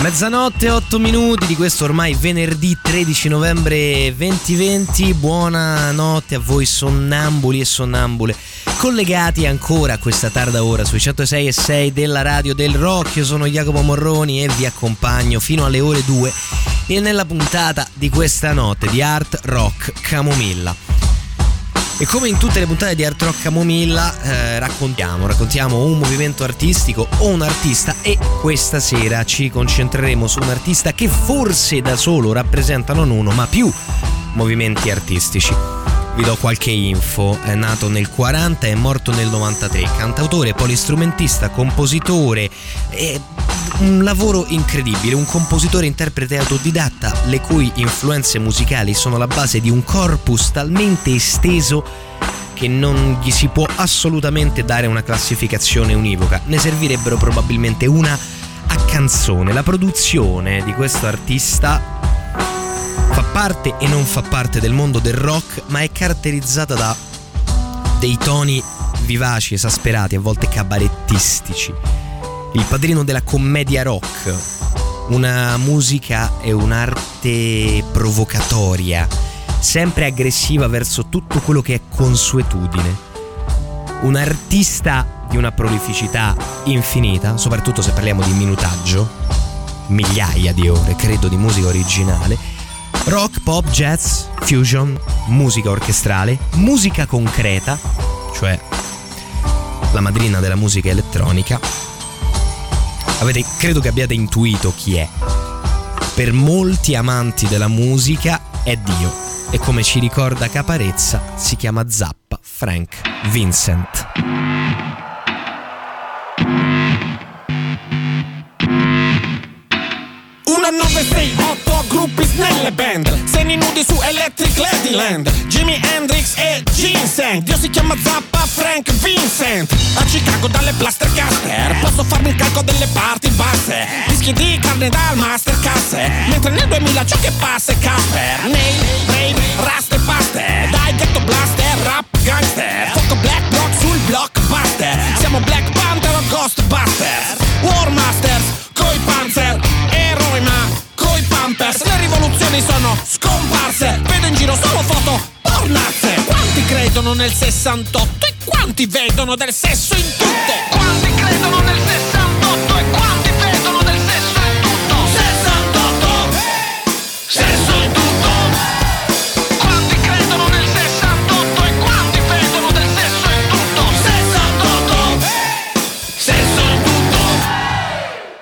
Mezzanotte, 8 minuti di questo ormai venerdì 13 novembre 2020. Buonanotte a voi sonnambuli e sonnambule collegati ancora a questa tarda ora sui 106 e 6 della radio del rock. Io sono Jacopo Morroni e vi accompagno fino alle ore 2 e nella puntata di questa notte di Art Rock Camomilla. E come in tutte le puntate di Art Rock Camomilla eh, raccontiamo, raccontiamo un movimento artistico o un artista e questa sera ci concentreremo su un artista che forse da solo rappresenta non uno ma più movimenti artistici. Vi do qualche info, è nato nel 40 e è morto nel 93, cantautore, polistrumentista, compositore, è un lavoro incredibile, un compositore interprete autodidatta le cui influenze musicali sono la base di un corpus talmente esteso che non gli si può assolutamente dare una classificazione univoca, ne servirebbero probabilmente una a canzone. La produzione di questo artista fa parte e non fa parte del mondo del rock, ma è caratterizzata da dei toni vivaci, esasperati, a volte cabarettistici il padrino della commedia rock, una musica e un'arte provocatoria, sempre aggressiva verso tutto quello che è consuetudine. Un artista di una prolificità infinita, soprattutto se parliamo di minutaggio, migliaia di ore, credo, di musica originale. Rock, pop, jazz, fusion, musica orchestrale, musica concreta, cioè la madrina della musica elettronica, Avete, credo che abbiate intuito chi è. Per molti amanti della musica è Dio e come ci ricorda Caparezza si chiama Zappa Frank Vincent. Una 968 gruppi nelle band. Seni nudi su Electric Ladyland Jimi Hendrix e Ginseng. Dio si chiama Zappa Frank Vincent. A Chicago dalle Plaster Caster Posso farmi il calco delle parti basse. Rischi di carne dal master casse Mentre nel 2000 ciò che passa è Casper. Nail, rave, raste paste Dai ghetto blaster, rap gangster. Fuoco black rock sul blockbuster. Siamo Black Panther o Ghostbusters. War rivoluzioni sono scomparse. Vedo in giro solo foto pornazze. Quanti credono nel 68 e quanti vedono del sesso in tutto? Quanti credono nel 68 e quanti vedono del sesso in tutto? 68 Sesso in tutto. Quanti credono nel 68 e quanti vedono del sesso in tutto? 68 Sesso in tutto.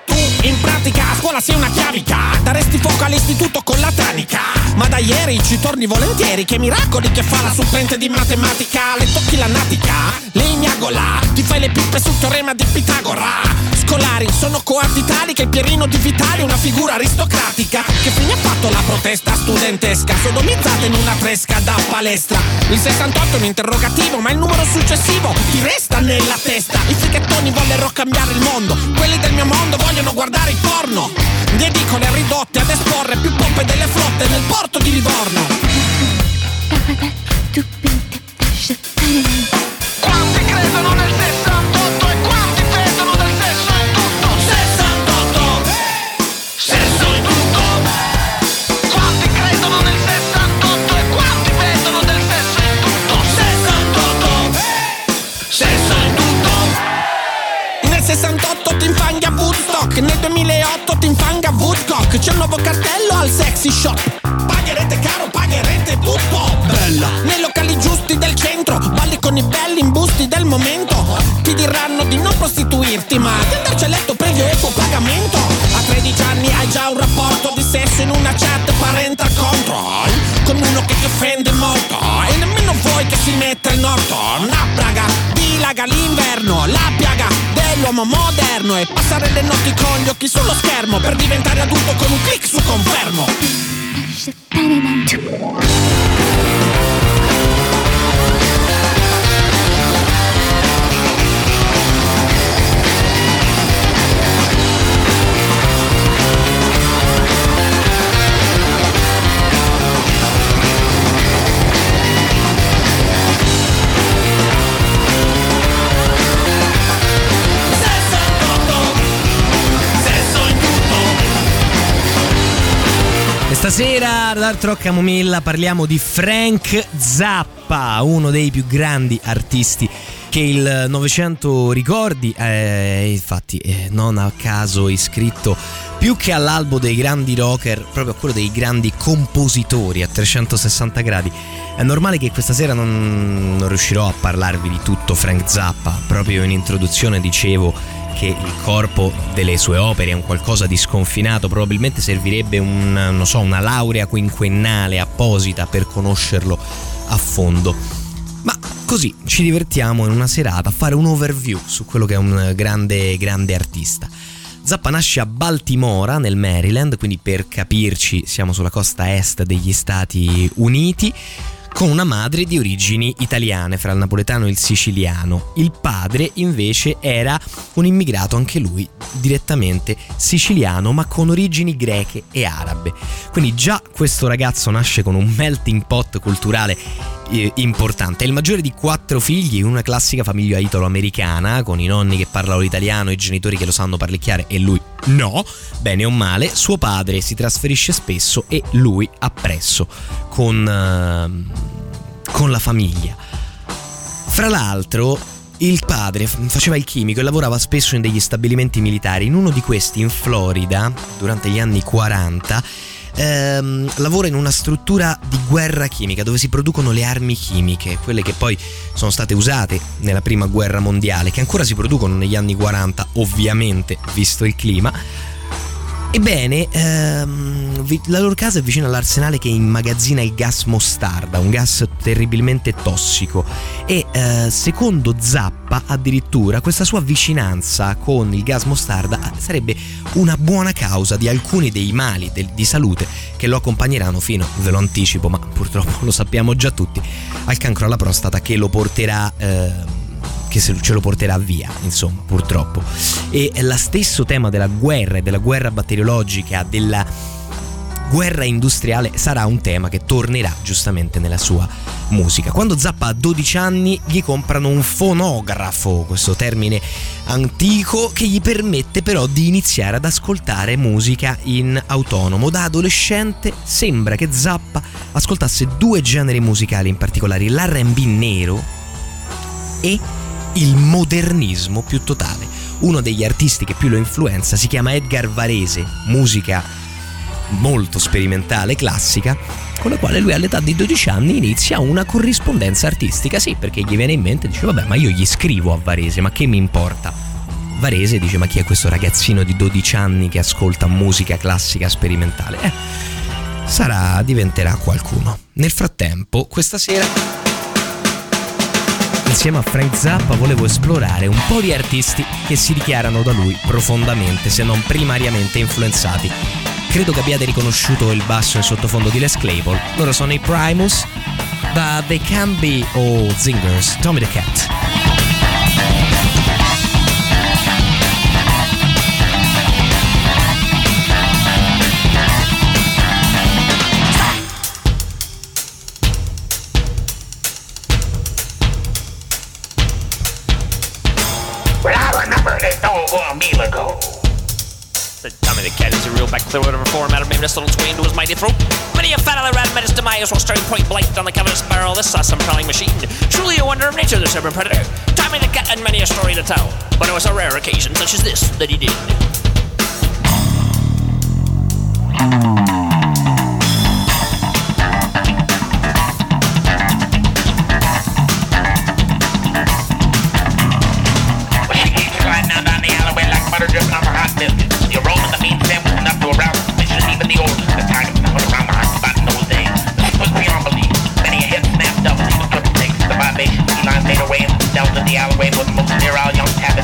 Tu in pratica a scuola sei una chiavica. Daresti fuoco all'istituto con la tanica Ma da ieri ci torni volentieri Che miracoli che fa la supplente di matematica. Le tocchi la natica, le ignagola Ti fai le pippe sul teorema di Pitagora Scolari sono coarti tali che Pierino di Vitali è una figura aristocratica Che fine ha fatto la protesta studentesca Sodomizzata in una fresca da palestra Il 68 è un interrogativo ma il numero successivo ti resta nella testa I fichettoni vollero cambiare il mondo Quelli del mio mondo vogliono guardare il porno Di edicole ridotte ad esporre più pompe delle flotte nel porto di Livorno Quanti credono nel 68 Woodstock Nel 2008 ti infanga Woodcock. C'è un nuovo cartello al sexy shop. Pagherete caro, pagherete tutto. Bella. Nei locali giusti del centro Balli con i belli imbusti del momento. Ti diranno di non prostituirti Ma di andarci a letto previo equo pagamento. A 13 anni hai già un rapporto di sesso In una chat parental control. Con uno che ti offende molto. E nemmeno vuoi che si metta il Norton. La praga dilaga l'inverno La piaga dell'uomo moderno E passare le notti con gli occhi sullo schermo Per diventare adulto con un clic su confermo Stasera ad Art Camomilla parliamo di Frank Zappa, uno dei più grandi artisti che il Novecento ricordi, eh, infatti eh, non a caso iscritto più che all'albo dei grandi rocker, proprio a quello dei grandi compositori a 360 gradi. È normale che questa sera non, non riuscirò a parlarvi di tutto Frank Zappa, proprio in introduzione dicevo che il corpo delle sue opere è un qualcosa di sconfinato, probabilmente servirebbe un, so, una laurea quinquennale apposita per conoscerlo a fondo. Ma così ci divertiamo in una serata a fare un overview su quello che è un grande, grande artista. Zappa nasce a Baltimora, nel Maryland, quindi per capirci siamo sulla costa est degli Stati Uniti con una madre di origini italiane, fra il napoletano e il siciliano. Il padre invece era un immigrato anche lui direttamente siciliano, ma con origini greche e arabe. Quindi già questo ragazzo nasce con un melting pot culturale eh, importante. È il maggiore di quattro figli in una classica famiglia italo-americana, con i nonni che parlano l'italiano, i genitori che lo sanno parlicchiare e lui no. Bene o male, suo padre si trasferisce spesso e lui appresso con, uh, con la famiglia. Fra l'altro, il padre faceva il chimico e lavorava spesso in degli stabilimenti militari. In uno di questi, in Florida, durante gli anni 40, ehm, lavora in una struttura di guerra chimica dove si producono le armi chimiche, quelle che poi sono state usate nella prima guerra mondiale, che ancora si producono negli anni 40, ovviamente, visto il clima Ebbene, ehm, la loro casa è vicino all'arsenale che immagazzina il gas mostarda, un gas terribilmente tossico. E eh, secondo Zappa addirittura questa sua vicinanza con il gas mostarda sarebbe una buona causa di alcuni dei mali de- di salute che lo accompagneranno fino, ve lo anticipo ma purtroppo lo sappiamo già tutti, al cancro alla prostata che lo porterà... Eh, che ce lo porterà via, insomma, purtroppo. E lo stesso tema della guerra e della guerra batteriologica, della guerra industriale sarà un tema che tornerà giustamente nella sua musica. Quando Zappa ha 12 anni gli comprano un fonografo, questo termine antico che gli permette però di iniziare ad ascoltare musica in autonomo. Da adolescente sembra che Zappa ascoltasse due generi musicali in particolare, l'R&B nero e il modernismo più totale. Uno degli artisti che più lo influenza si chiama Edgar Varese, musica molto sperimentale, classica, con la quale lui all'età di 12 anni inizia una corrispondenza artistica, sì, perché gli viene in mente, dice vabbè ma io gli scrivo a Varese, ma che mi importa? Varese dice ma chi è questo ragazzino di 12 anni che ascolta musica classica sperimentale? Eh, sarà, diventerà qualcuno. Nel frattempo, questa sera Insieme a Frank Zappa volevo esplorare un po' di artisti che si dichiarano da lui profondamente, se non primariamente influenzati. Credo che abbiate riconosciuto il basso in sottofondo di Les Claypool. Loro sono i Primus, da They Can Be All Zingers, Tommy the Cat. The dummy the cat is a real back clear whatever form out of maybe this little swing to his mighty throat. Many a fat other rat met his demise while staring point blank down the barrel of this awesome prowling machine. Truly a wonder of nature, this urban predator. Timing the cat had many a story to tell, but it was a rare occasion such as this that he did. down in the alleyway with most near our young cat.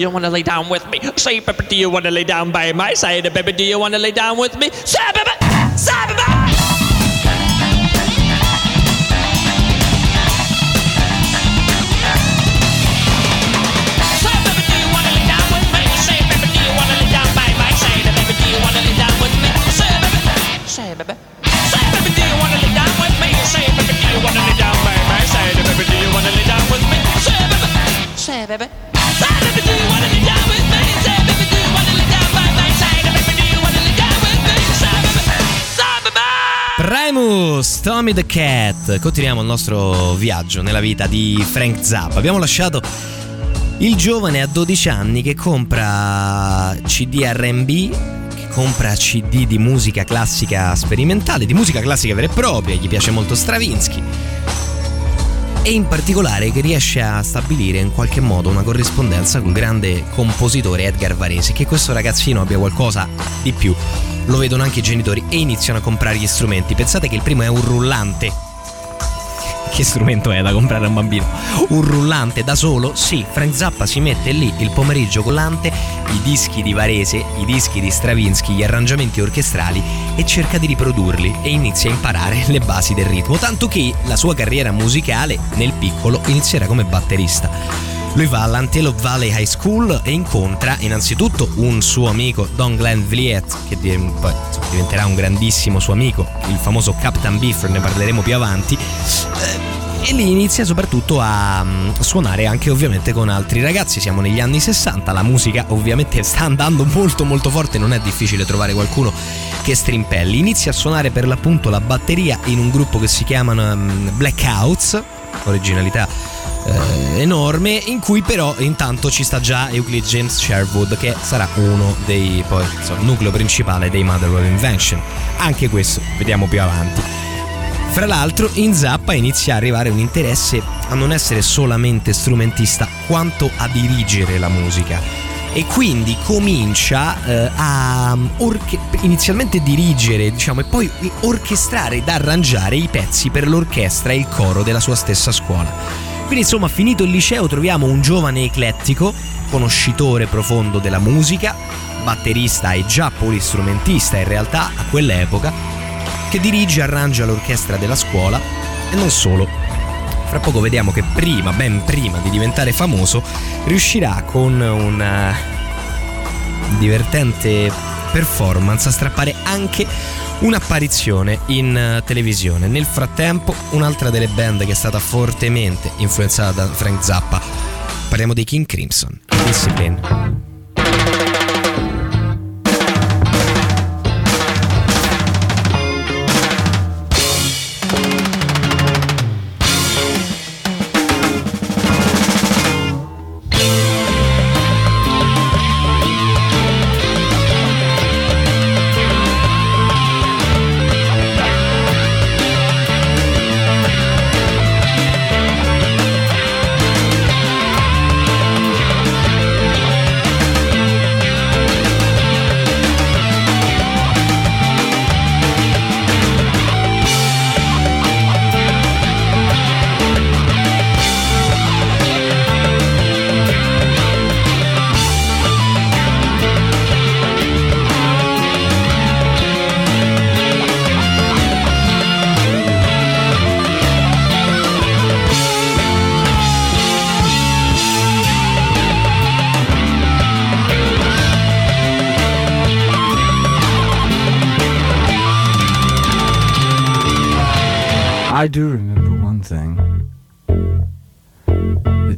You wanna lay down with me? Say, baby, do you wanna lay down by my side? Baby, do you wanna lay down with me? Say, baby, Tommy the Cat. Continuiamo il nostro viaggio nella vita di Frank Zappa. Abbiamo lasciato il giovane a 12 anni che compra CD RB, che compra CD di musica classica sperimentale, di musica classica vera e propria, gli piace molto Stravinsky. E in particolare che riesce a stabilire in qualche modo una corrispondenza col grande compositore Edgar Varese, che questo ragazzino abbia qualcosa di più. Lo vedono anche i genitori e iniziano a comprare gli strumenti. Pensate che il primo è un rullante che strumento è da comprare a un bambino? Un rullante da solo? Sì, Frank Zappa si mette lì il pomeriggio collante, i dischi di Varese, i dischi di Stravinsky, gli arrangiamenti orchestrali e cerca di riprodurli e inizia a imparare le basi del ritmo, tanto che la sua carriera musicale nel piccolo inizierà come batterista. Lui va all'Antelope Valley High School e incontra innanzitutto un suo amico, Don Glenn Vliet, che poi diventerà un grandissimo suo amico, il famoso Captain Beef, ne parleremo più avanti. Eh, E lì inizia soprattutto a mm, suonare anche ovviamente con altri ragazzi, siamo negli anni 60, la musica ovviamente sta andando molto molto forte, non è difficile trovare qualcuno che strimpelli. Inizia a suonare per l'appunto la batteria in un gruppo che si chiamano mm, Blackouts, originalità eh, enorme in cui però intanto ci sta già Euclid James Sherwood che sarà uno dei poi insomma, nucleo principale dei Mother of Invention. Anche questo vediamo più avanti. Fra l'altro in Zappa inizia a arrivare un interesse a non essere solamente strumentista quanto a dirigere la musica. E quindi comincia eh, a orche- inizialmente dirigere diciamo e poi orchestrare ed arrangiare i pezzi per l'orchestra e il coro della sua stessa scuola quindi insomma, finito il liceo troviamo un giovane eclettico, conoscitore profondo della musica, batterista e già polistrumentista in realtà a quell'epoca, che dirige e arrangia l'orchestra della scuola e non solo. Fra poco vediamo che prima, ben prima di diventare famoso, riuscirà con una divertente performance a strappare anche un'apparizione in eh, televisione. Nel frattempo, un'altra delle band che è stata fortemente influenzata da Frank Zappa, parliamo dei King Crimson, Discipline.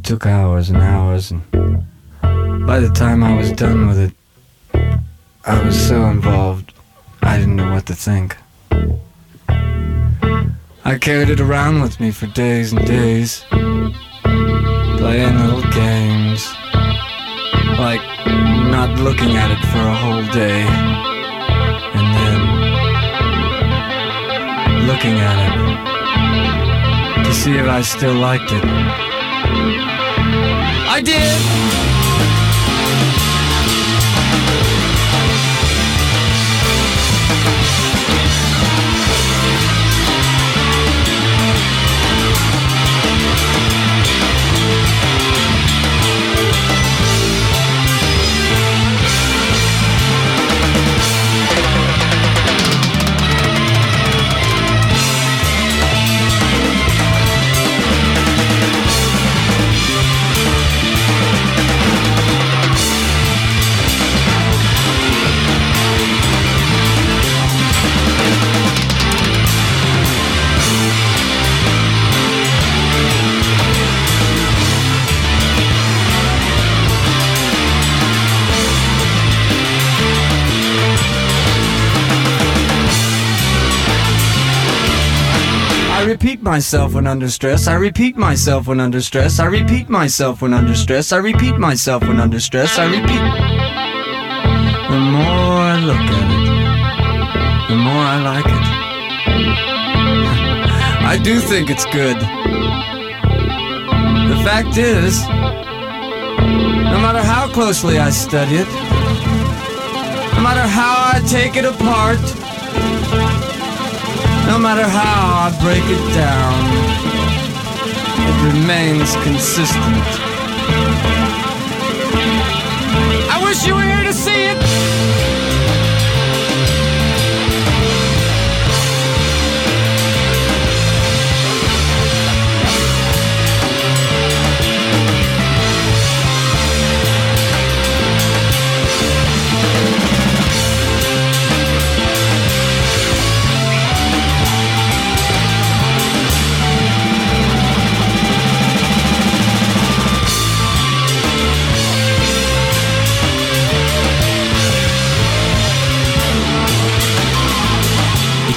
It took hours and hours, and by the time I was done with it, I was so involved, I didn't know what to think. I carried it around with me for days and days, playing little games, like not looking at it for a whole day, and then looking at it to see if I still liked it. I did! Myself when under stress. I repeat myself when under stress. I repeat myself when under stress. I repeat myself when under stress. I repeat. The more I look at it, the more I like it. I do think it's good. The fact is, no matter how closely I study it, no matter how I take it apart, no matter how I break it down, it remains consistent. I wish you were here to see it.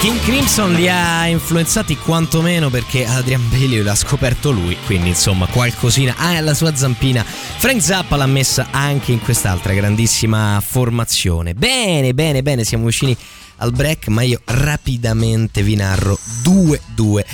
King Crimson li ha influenzati quantomeno perché Adrian Bailey l'ha scoperto lui, quindi insomma qualcosina ha ah, la sua zampina. Frank Zappa l'ha messa anche in quest'altra grandissima formazione. Bene, bene, bene, siamo vicini al break, ma io rapidamente vi narro due, due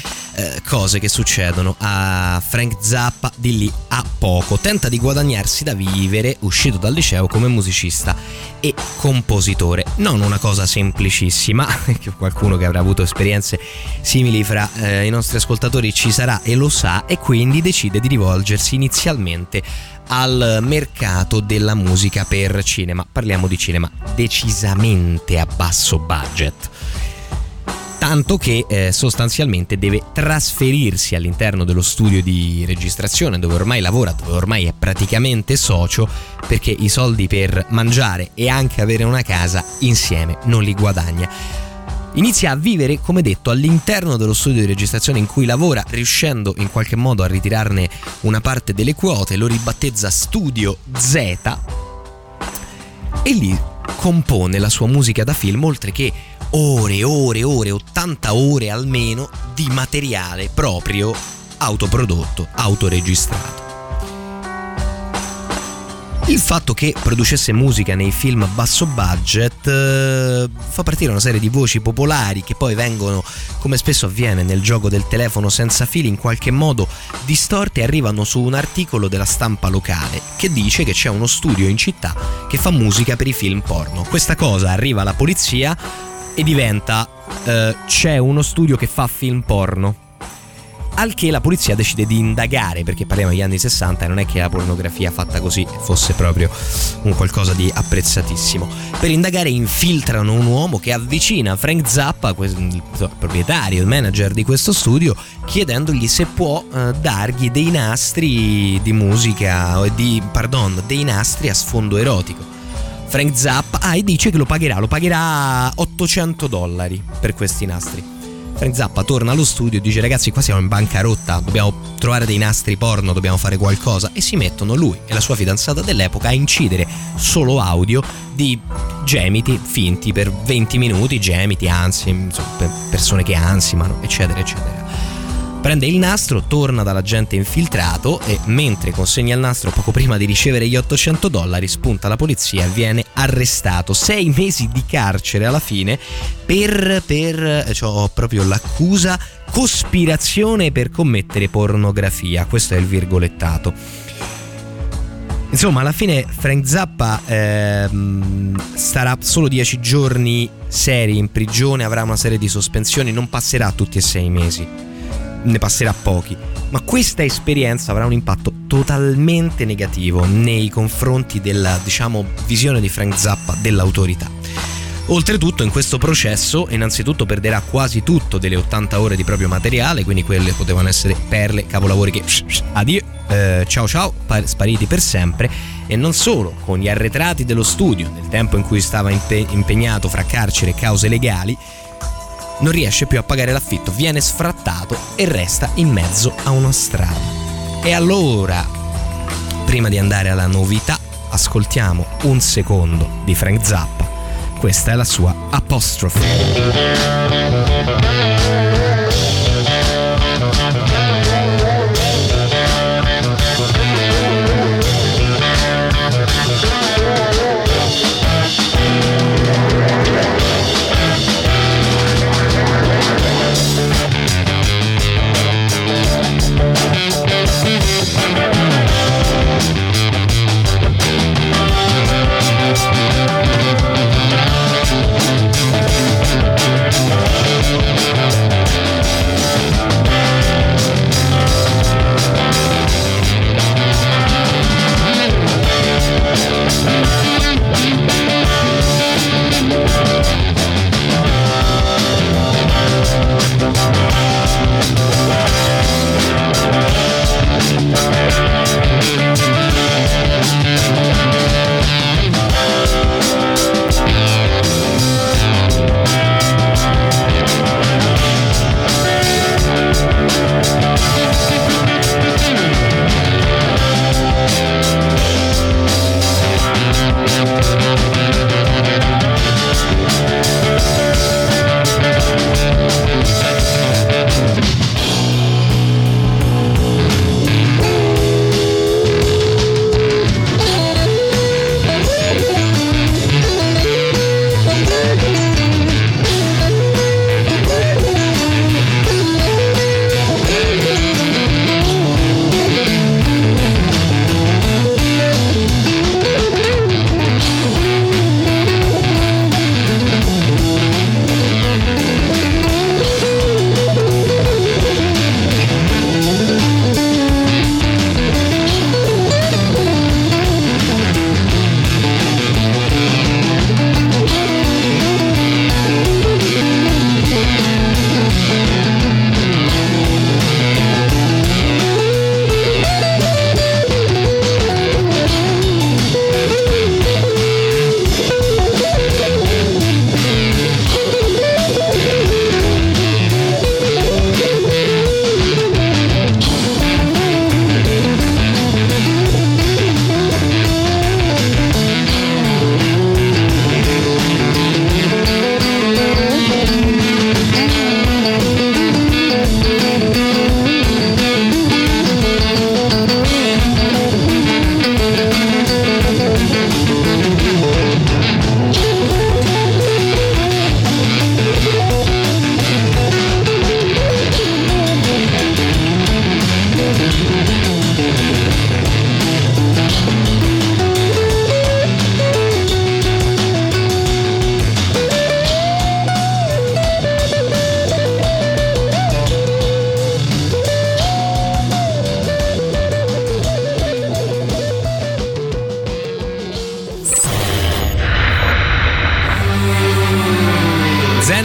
eh, cose che succedono a Frank Zappa di lì a poco. Tenta di guadagnarsi da vivere uscito dal liceo come musicista e compositore. Non una cosa semplicissima, qualcuno che avrà avuto esperienze simili fra eh, i nostri ascoltatori ci sarà e lo sa e quindi decide di rivolgersi inizialmente al mercato della musica per cinema. Parliamo di cinema decisamente a basso budget. Tanto che eh, sostanzialmente deve trasferirsi all'interno dello studio di registrazione dove ormai lavora, dove ormai è praticamente socio, perché i soldi per mangiare e anche avere una casa insieme non li guadagna. Inizia a vivere, come detto, all'interno dello studio di registrazione in cui lavora, riuscendo in qualche modo a ritirarne una parte delle quote, lo ribattezza Studio Z e lì compone la sua musica da film, oltre che ore ore ore, 80 ore almeno di materiale proprio autoprodotto, autoregistrato. Il fatto che producesse musica nei film a basso budget eh, fa partire una serie di voci popolari che poi vengono, come spesso avviene nel gioco del telefono senza fili, in qualche modo distorte e arrivano su un articolo della stampa locale che dice che c'è uno studio in città che fa musica per i film porno. Questa cosa arriva alla polizia e diventa eh, c'è uno studio che fa film porno al che la polizia decide di indagare, perché parliamo degli anni 60 e non è che la pornografia fatta così fosse proprio un qualcosa di apprezzatissimo. Per indagare infiltrano un uomo che avvicina Frank Zappa, il proprietario, il manager di questo studio, chiedendogli se può eh, dargli dei nastri di musica, di, pardon, dei nastri a sfondo erotico. Frank Zappa, ah, e dice che lo pagherà, lo pagherà 800 dollari per questi nastri. Frank Zappa torna allo studio e dice ragazzi qua siamo in bancarotta, dobbiamo trovare dei nastri porno, dobbiamo fare qualcosa e si mettono lui e la sua fidanzata dell'epoca a incidere solo audio di gemiti finti per 20 minuti, gemiti, anzi, insomma, per persone che ansimano, eccetera, eccetera. Prende il nastro, torna dall'agente infiltrato e mentre consegna il nastro poco prima di ricevere gli 800 dollari spunta la polizia e viene arrestato. Sei mesi di carcere alla fine per, per cioè, ho proprio l'accusa cospirazione per commettere pornografia. Questo è il virgolettato. Insomma, alla fine Frank Zappa ehm, starà solo 10 giorni seri in prigione, avrà una serie di sospensioni, non passerà tutti e sei mesi ne passerà pochi, ma questa esperienza avrà un impatto totalmente negativo nei confronti della, diciamo, visione di Frank Zappa dell'autorità. Oltretutto in questo processo innanzitutto perderà quasi tutto delle 80 ore di proprio materiale, quindi quelle potevano essere perle, capolavori che addio, eh, ciao ciao, spariti per sempre e non solo, con gli arretrati dello studio nel tempo in cui stava impegnato fra carcere e cause legali, non riesce più a pagare l'affitto, viene sfrattato e resta in mezzo a una strada. E allora, prima di andare alla novità, ascoltiamo un secondo di Frank Zappa. Questa è la sua apostrofe.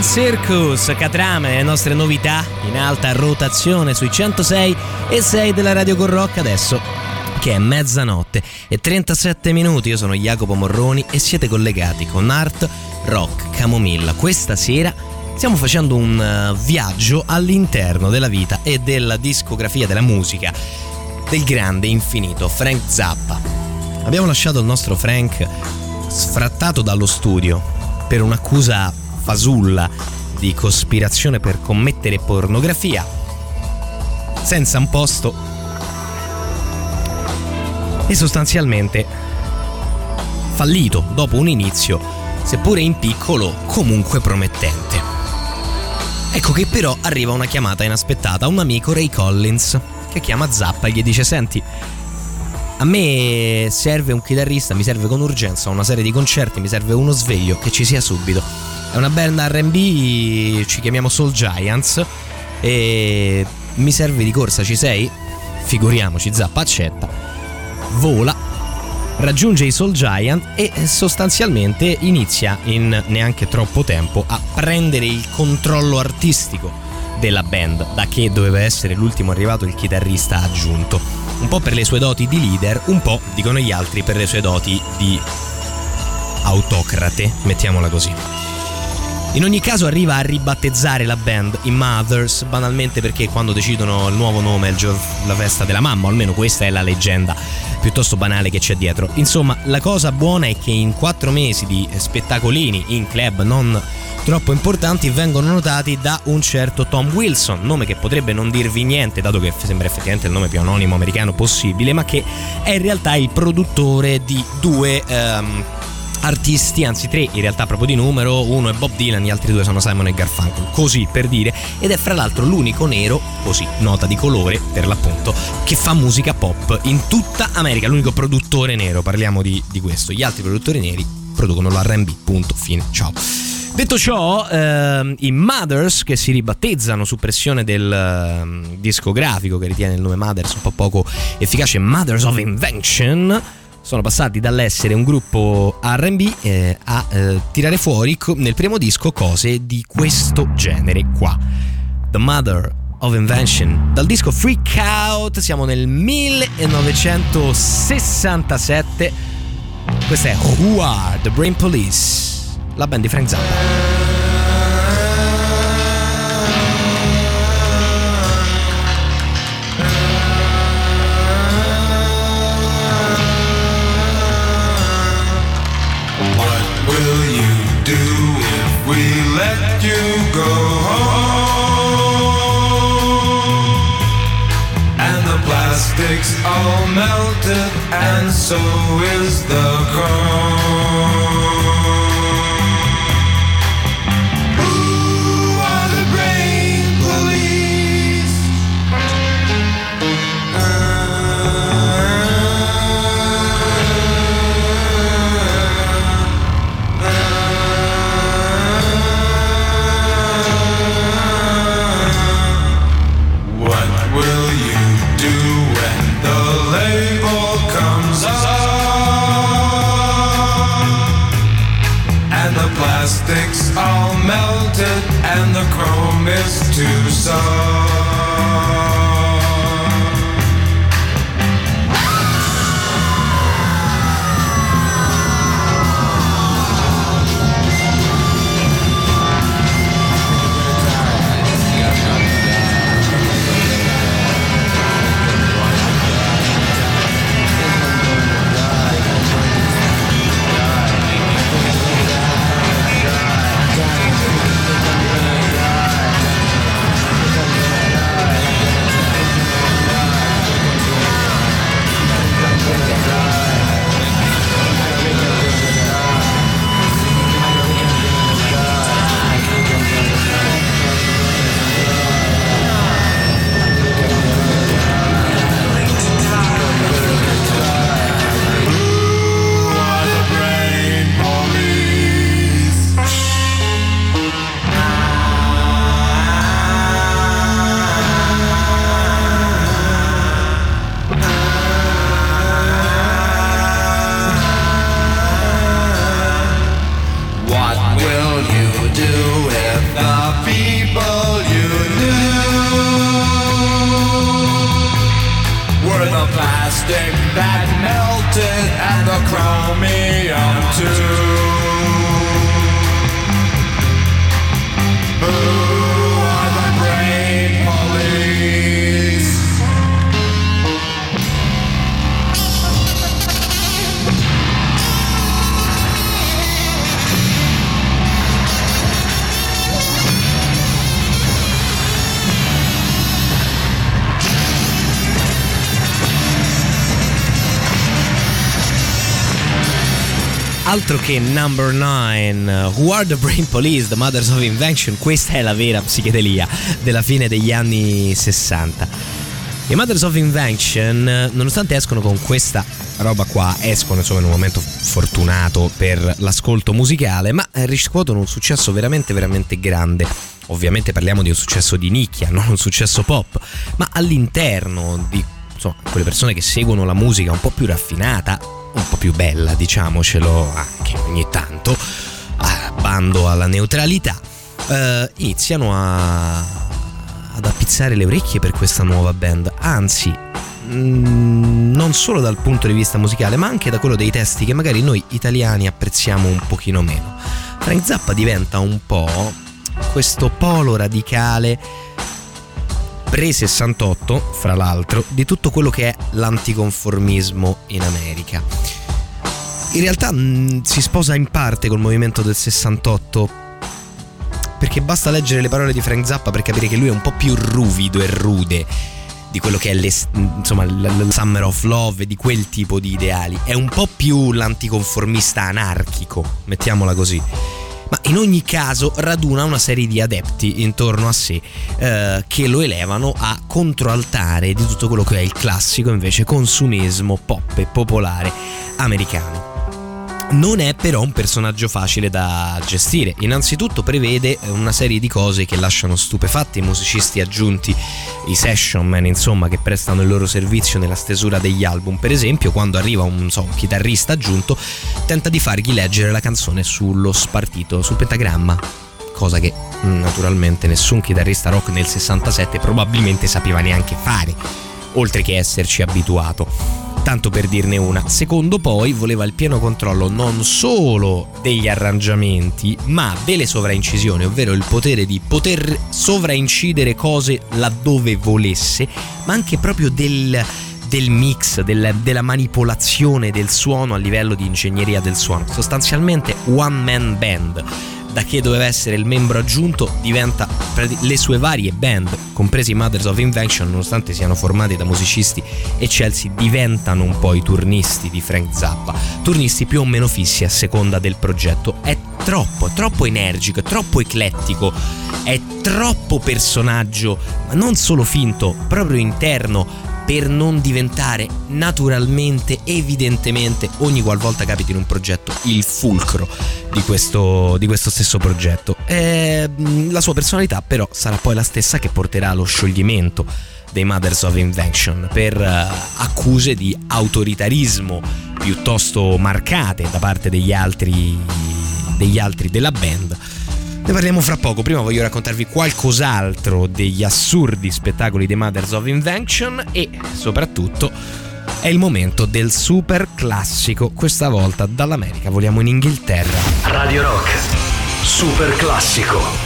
Circus, Catrame, le nostre novità in alta rotazione sui 106 e 6 della Radio Corrocca adesso che è mezzanotte e 37 minuti. Io sono Jacopo Morroni e siete collegati con Art Rock Camomilla. Questa sera stiamo facendo un uh, viaggio all'interno della vita e della discografia della musica del grande infinito Frank Zappa. Abbiamo lasciato il nostro Frank sfrattato dallo studio per un'accusa fasulla di cospirazione per commettere pornografia senza un posto e sostanzialmente fallito dopo un inizio, seppure in piccolo, comunque promettente. Ecco che però arriva una chiamata inaspettata un amico Ray Collins che chiama Zappa e gli dice senti a me serve un chitarrista, mi serve con urgenza una serie di concerti, mi serve uno sveglio che ci sia subito. È una band RB, ci chiamiamo Soul Giants e mi serve di corsa, ci sei? Figuriamoci, Zappa accetta, vola, raggiunge i Soul Giant e sostanzialmente inizia in neanche troppo tempo a prendere il controllo artistico della band, da che doveva essere l'ultimo arrivato il chitarrista aggiunto. Un po' per le sue doti di leader, un po', dicono gli altri, per le sue doti di autocrate, mettiamola così. In ogni caso arriva a ribattezzare la band in Mothers, banalmente perché quando decidono il nuovo nome è gio- la festa della mamma, almeno questa è la leggenda piuttosto banale che c'è dietro. Insomma, la cosa buona è che in quattro mesi di spettacolini in club non troppo importanti vengono notati da un certo Tom Wilson, nome che potrebbe non dirvi niente, dato che sembra effettivamente il nome più anonimo americano possibile, ma che è in realtà il produttore di due... Um, artisti, anzi tre in realtà proprio di numero, uno è Bob Dylan, gli altri due sono Simon e Garfunkel, così per dire, ed è fra l'altro l'unico nero, così nota di colore per l'appunto, che fa musica pop in tutta America, l'unico produttore nero, parliamo di, di questo, gli altri produttori neri producono l'R&B, punto, fine, ciao. Detto ciò, ehm, i Mothers che si ribattezzano su pressione del ehm, discografico che ritiene il nome Mothers un po' poco efficace, Mothers of Invention, sono passati dall'essere un gruppo RB eh, a eh, tirare fuori co- nel primo disco cose di questo genere qua. The Mother of Invention. Dal disco Freak Out siamo nel 1967. Questa è Who Are the Brain Police, la band di Frank Zappa. All melted, and so is the chrome. Altro che Number 9, Who Are the Brain Police, The Mothers of Invention, questa è la vera psichedelia della fine degli anni 60. I Mothers of Invention, nonostante escono con questa roba qua, escono insomma in un momento fortunato per l'ascolto musicale, ma riscuotono un successo veramente veramente grande. Ovviamente parliamo di un successo di nicchia, non un successo pop, ma all'interno di insomma, quelle persone che seguono la musica un po' più raffinata, po' più bella, diciamocelo anche ogni tanto, bando alla neutralità, eh, iniziano a, ad appizzare le orecchie per questa nuova band. Anzi, mm, non solo dal punto di vista musicale, ma anche da quello dei testi che magari noi italiani apprezziamo un pochino meno. Frank Zappa diventa un po' questo polo radicale pre-68, fra l'altro, di tutto quello che è l'anticonformismo in America. In realtà mh, si sposa in parte col movimento del 68 perché basta leggere le parole di Frank Zappa per capire che lui è un po' più ruvido e rude di quello che è le, insomma, l- Summer of Love di quel tipo di ideali. È un po' più l'anticonformista anarchico, mettiamola così. Ma in ogni caso raduna una serie di adepti intorno a sé eh, che lo elevano a controaltare di tutto quello che è il classico invece consumismo pop e popolare americano. Non è però un personaggio facile da gestire. Innanzitutto prevede una serie di cose che lasciano stupefatti i musicisti aggiunti, i session man, insomma, che prestano il loro servizio nella stesura degli album. Per esempio, quando arriva un, so, un chitarrista aggiunto, tenta di fargli leggere la canzone sullo spartito, sul pentagramma. Cosa che mm, naturalmente nessun chitarrista rock nel 67 probabilmente sapeva neanche fare, oltre che esserci abituato tanto per dirne una. Secondo poi voleva il pieno controllo non solo degli arrangiamenti, ma delle sovraincisioni, ovvero il potere di poter sovraincidere cose laddove volesse, ma anche proprio del, del mix, del, della manipolazione del suono a livello di ingegneria del suono. Sostanzialmente one man band da che doveva essere il membro aggiunto diventa le sue varie band, compresi i Mothers of Invention, nonostante siano formati da musicisti eccelsi, diventano un po' i turnisti di Frank Zappa, turnisti più o meno fissi a seconda del progetto. È troppo, troppo energico, è troppo eclettico, è troppo personaggio, ma non solo finto, proprio interno, per non diventare naturalmente, evidentemente, ogni qualvolta capiti in un progetto, il fulcro di questo, di questo stesso progetto. E, la sua personalità però sarà poi la stessa che porterà allo scioglimento dei Mothers of Invention per uh, accuse di autoritarismo piuttosto marcate da parte degli altri, degli altri della band. Ne parliamo fra poco, prima voglio raccontarvi qualcos'altro degli assurdi spettacoli dei Mothers of Invention e soprattutto è il momento del super classico, questa volta dall'America, vogliamo in Inghilterra. Radio Rock, super classico.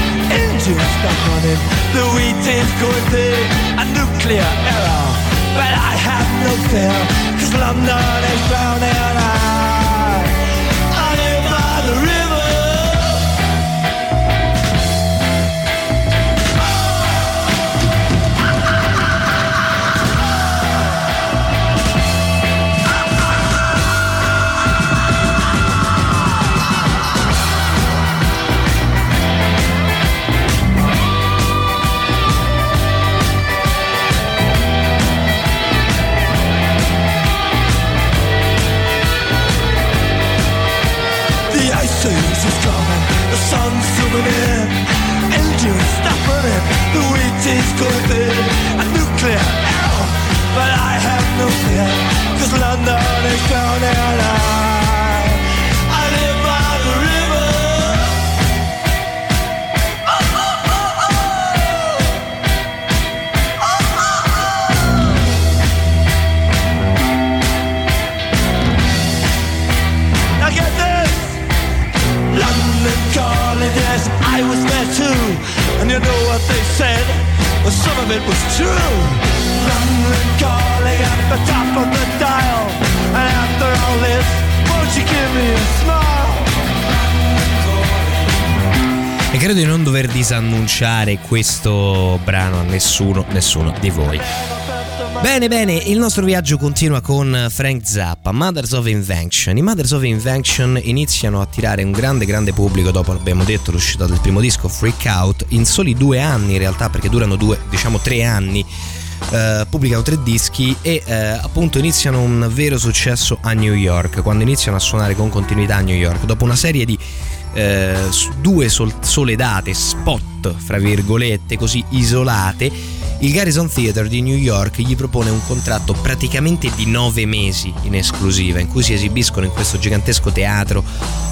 engines stop running, the wheat is going big, a nuclear error. But I have no fear, cause London is drowning. I, zooming in, engines stop running, the wheat is going a nuclear arrow, but I have no fear, cause London is credo di non dover disannunciare questo brano a nessuno, nessuno di voi. Bene, bene, il nostro viaggio continua con Frank Zappa, Mothers of Invention. I Mothers of Invention iniziano a attirare un grande, grande pubblico dopo, abbiamo detto, l'uscita del primo disco, Freak Out, in soli due anni in realtà, perché durano due, diciamo tre anni. eh, pubblicano tre dischi e eh, appunto iniziano un vero successo a New York quando iniziano a suonare con continuità a New York dopo una serie di eh, due sol- sole date spot fra virgolette così isolate il Garrison Theatre di New York gli propone un contratto praticamente di nove mesi in esclusiva, in cui si esibiscono in questo gigantesco teatro,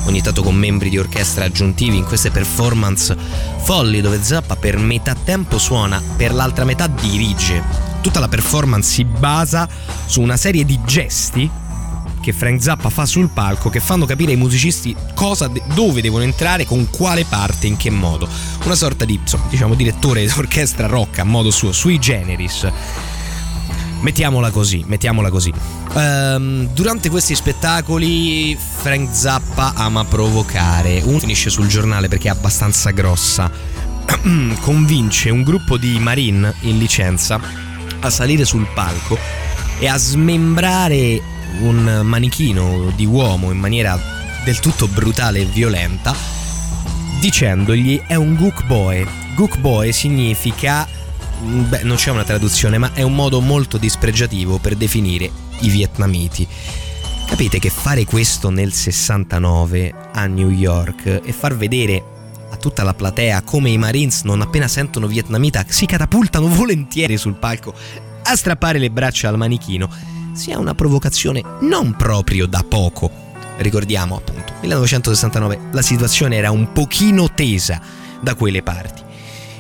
ogni tanto con membri di orchestra aggiuntivi, in queste performance folli dove Zappa per metà tempo suona, per l'altra metà dirige. Tutta la performance si basa su una serie di gesti che Frank Zappa fa sul palco che fanno capire ai musicisti cosa dove devono entrare, con quale parte, in che modo. Una sorta di, diciamo, direttore d'orchestra rock a modo suo, sui generis. Mettiamola così, mettiamola così. Ehm, durante questi spettacoli Frank Zappa ama provocare. Uno finisce sul giornale perché è abbastanza grossa. Convince un gruppo di marine in licenza a salire sul palco e a smembrare un manichino di uomo in maniera del tutto brutale e violenta dicendogli è un gook boy. Gook boy significa beh, non c'è una traduzione, ma è un modo molto dispregiativo per definire i vietnamiti. Capite che fare questo nel 69 a New York e far vedere a tutta la platea come i Marines non appena sentono vietnamita si catapultano volentieri sul palco a strappare le braccia al manichino sia una provocazione non proprio da poco. Ricordiamo appunto, 1969 la situazione era un pochino tesa da quelle parti.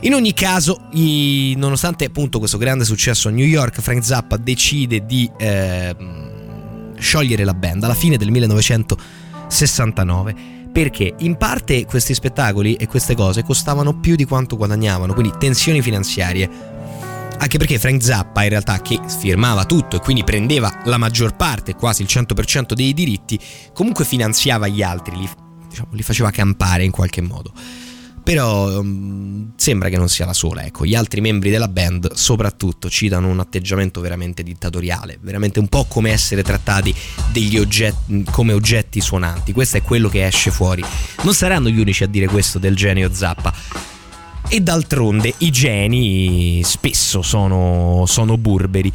In ogni caso, i- nonostante appunto questo grande successo a New York, Frank Zappa decide di eh, sciogliere la band alla fine del 1969 perché in parte questi spettacoli e queste cose costavano più di quanto guadagnavano, quindi tensioni finanziarie. Anche perché Frank Zappa, in realtà, che firmava tutto e quindi prendeva la maggior parte, quasi il 100% dei diritti, comunque finanziava gli altri, li, diciamo, li faceva campare in qualche modo. Però um, sembra che non sia la sola, ecco, gli altri membri della band soprattutto ci danno un atteggiamento veramente dittatoriale, veramente un po' come essere trattati oggetti, come oggetti suonanti, questo è quello che esce fuori. Non saranno gli unici a dire questo del genio Zappa. E d'altronde i geni spesso sono, sono burberi.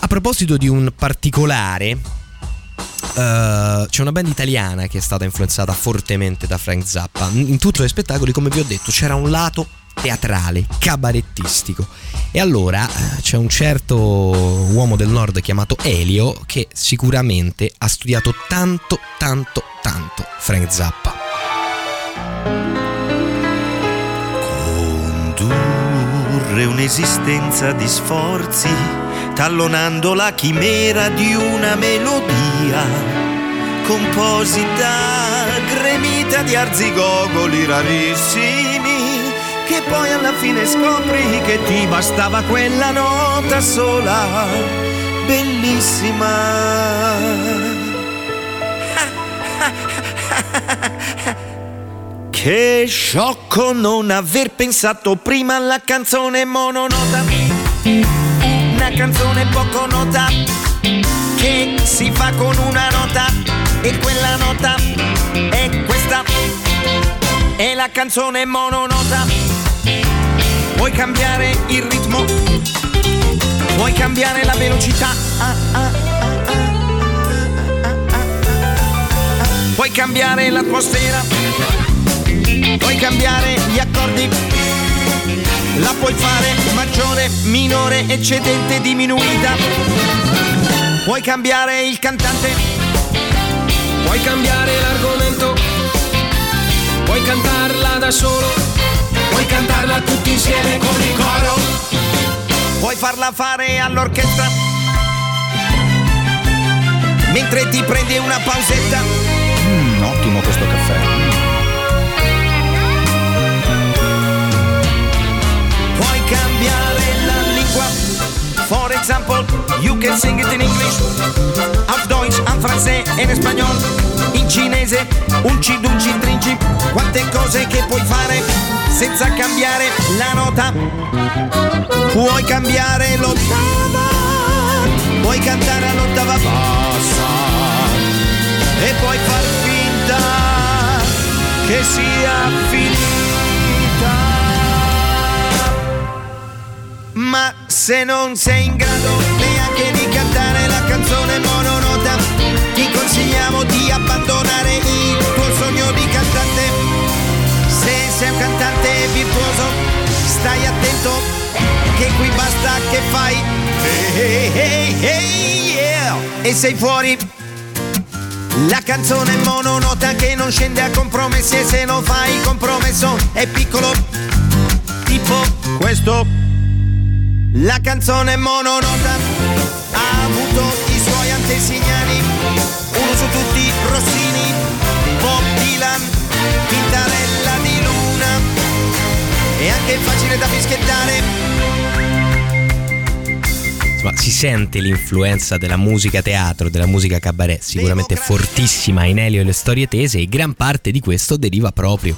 A proposito di un particolare, eh, c'è una band italiana che è stata influenzata fortemente da Frank Zappa. In tutti gli spettacoli, come vi ho detto, c'era un lato teatrale, cabarettistico. E allora eh, c'è un certo uomo del nord chiamato Elio che sicuramente ha studiato tanto, tanto, tanto Frank Zappa. Condurre un'esistenza di sforzi, tallonando la chimera di una melodia, composita, gremita di arzigogoli rarissimi, che poi alla fine scopri che ti bastava quella nota sola, bellissima. Che sciocco non aver pensato prima alla canzone mononota. Una canzone poco nota che si fa con una nota e quella nota è questa. È la canzone mononota. Puoi cambiare il ritmo, puoi cambiare la velocità. Ah, ah, ah, Puoi cambiare l'atmosfera, puoi cambiare gli accordi, la puoi fare maggiore, minore, eccedente, diminuita. Puoi cambiare il cantante, Puoi cambiare l'argomento, puoi cantarla da solo, puoi cantarla tutti insieme con il coro. puoi farla fare all'orchestra. Mentre ti prendi una pausetta. Mm, ottimo questo caffè. Cambiare la lingua. For example, you can sing it in English, auf Deutsch, en francese e in spagnolo, in cinese, un cidunci trinci, quante cose che puoi fare senza cambiare la nota. Puoi cambiare l'ottava, puoi cantare all'ottava bassa e puoi far finta che sia finita. Se non sei in grado neanche di cantare la canzone mononota, ti consigliamo di abbandonare il tuo sogno di cantante. Se sei un cantante virtuoso, stai attento che qui basta che fai. Hey, hey, hey, yeah. E sei fuori. La canzone mononota che non scende a compromessi e se non fai compromesso è piccolo. Tipo questo. La canzone mononota ha avuto i suoi antesignani, uno su tutti Rossini, Bob Dylan, Pintarella di Luna, è anche facile da fischiettare. Si sente l'influenza della musica teatro, della musica cabaret, sicuramente fortissima in Elio e le storie tese e gran parte di questo deriva proprio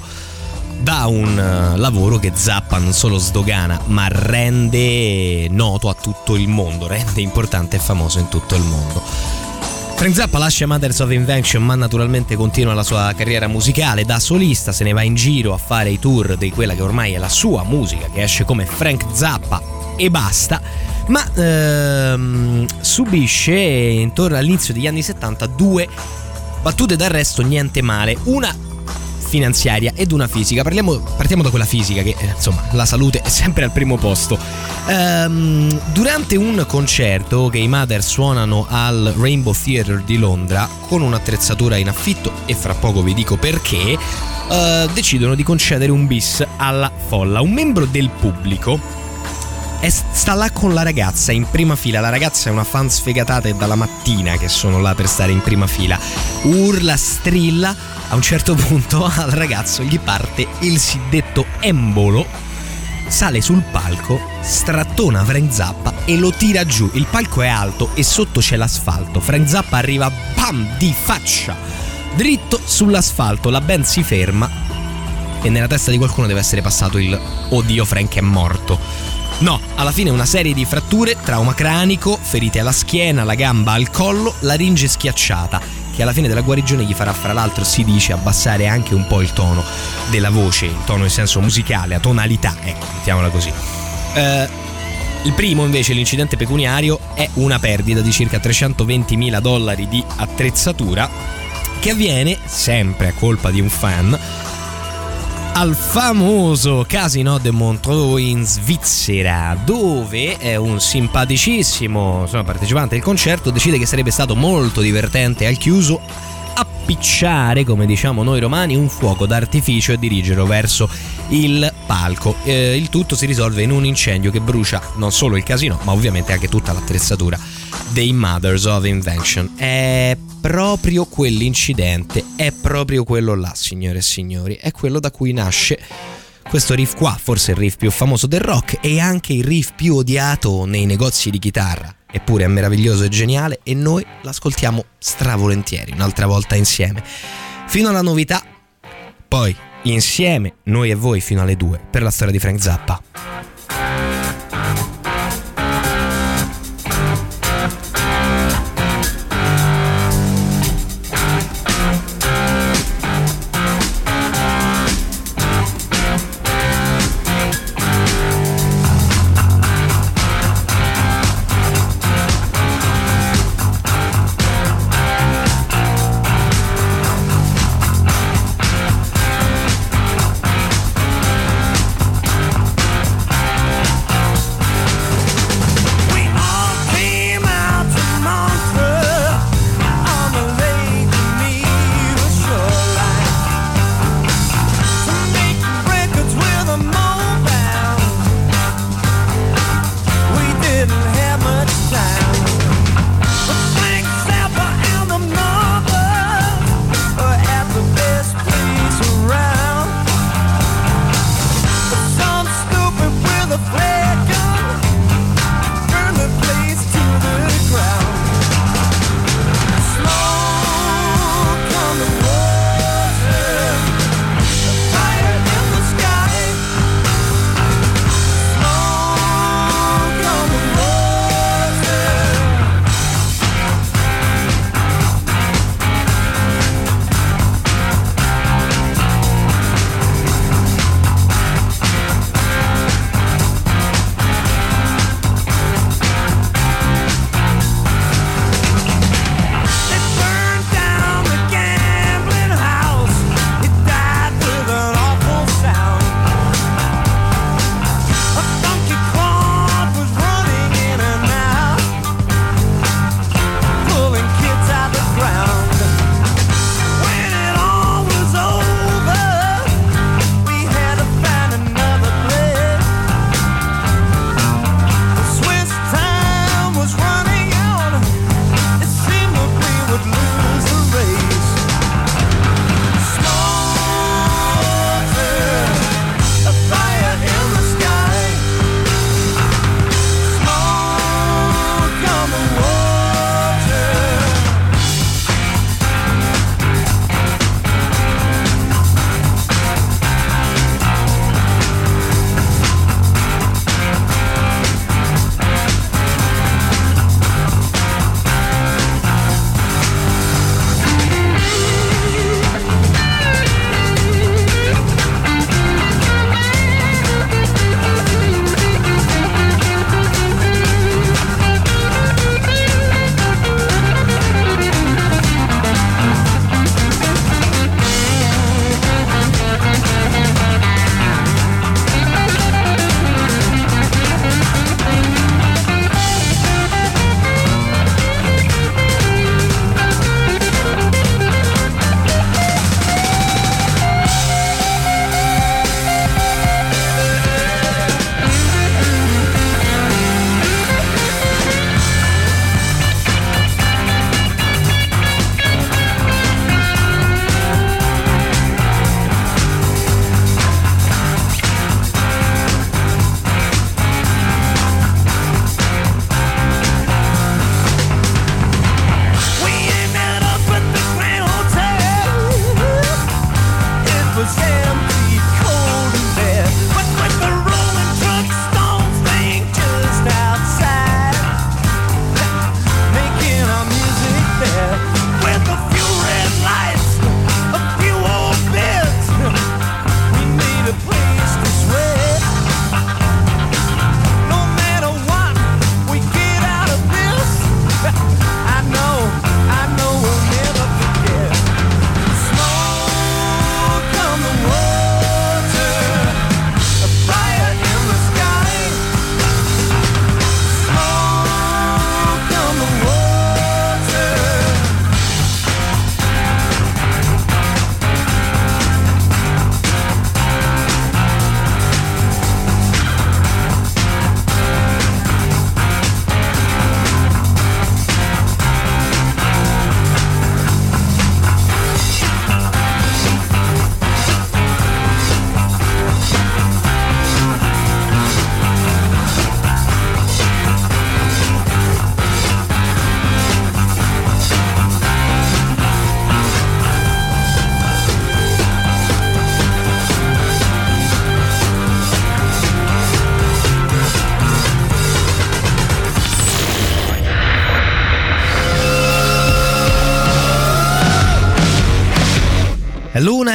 da un eh, lavoro che Zappa non solo sdogana, ma rende noto a tutto il mondo, rende importante e famoso in tutto il mondo. Frank Zappa lascia Mothers of Invention ma naturalmente continua la sua carriera musicale da solista, se ne va in giro a fare i tour di quella che ormai è la sua musica che esce come Frank Zappa e basta, ma ehm, subisce intorno all'inizio degli anni 70 due battute d'arresto niente male, una finanziaria ed una fisica. Parliamo, partiamo da quella fisica che eh, insomma la salute è sempre al primo posto. Ehm, durante un concerto che i Mother suonano al Rainbow Theatre di Londra con un'attrezzatura in affitto e fra poco vi dico perché, eh, decidono di concedere un bis alla folla. Un membro del pubblico è- sta là con la ragazza in prima fila. La ragazza è una fan sfegatata e dalla mattina che sono là per stare in prima fila. Urla, strilla. A un certo punto al ragazzo gli parte il suddetto embolo. Sale sul palco, strattona Frank Zappa e lo tira giù. Il palco è alto e sotto c'è l'asfalto. Frank Zappa arriva, bam, di faccia, dritto sull'asfalto. La band si ferma e nella testa di qualcuno deve essere passato il Oddio Frank è morto. No, alla fine una serie di fratture, trauma cranico, ferite alla schiena, alla gamba, al collo, laringe schiacciata, che alla fine della guarigione gli farà fra l'altro, si dice, abbassare anche un po' il tono della voce, il tono in senso musicale, a tonalità, ecco, mettiamola così. Eh, Il primo invece, l'incidente pecuniario, è una perdita di circa 320 mila dollari di attrezzatura che avviene, sempre a colpa di un fan, al famoso Casino de Montreux in Svizzera, dove è un simpaticissimo insomma, partecipante del concerto decide che sarebbe stato molto divertente al chiuso appicciare, come diciamo noi romani, un fuoco d'artificio e dirigerlo verso il palco. Eh, il tutto si risolve in un incendio che brucia non solo il casino, ma ovviamente anche tutta l'attrezzatura dei Mothers of Invention. È proprio quell'incidente, è proprio quello là, signore e signori, è quello da cui nasce questo riff qua, forse il riff più famoso del rock e anche il riff più odiato nei negozi di chitarra. Eppure è meraviglioso e geniale e noi l'ascoltiamo stravolentieri, un'altra volta insieme. Fino alla novità, poi insieme, noi e voi fino alle 2 per la storia di Frank Zappa.